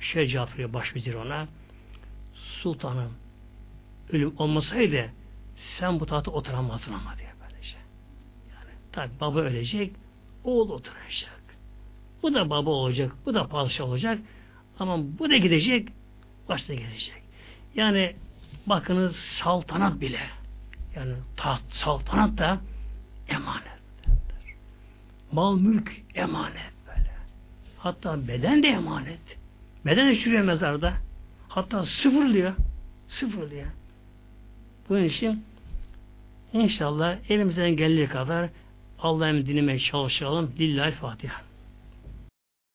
şey cevap veriyor başvezir ona. Sultanım ölüm olmasaydı sen bu tahta oturamazdın ama diye böylece. Yani tabi baba ölecek, oğul oturacak. Bu da baba olacak, bu da padişah olacak. Ama bu da gidecek, başta gelecek. Yani bakınız saltanat bile yani taht, saltanat da emanet. Mal mülk emanet. Hatta beden de emanet. Beden de çürüyor mezarda. Hatta sıfırlıyor. Sıfırlıyor. Bunun için inşallah elimizden geldiği kadar Allah'ın dinime çalışalım. Lillahi Fatiha.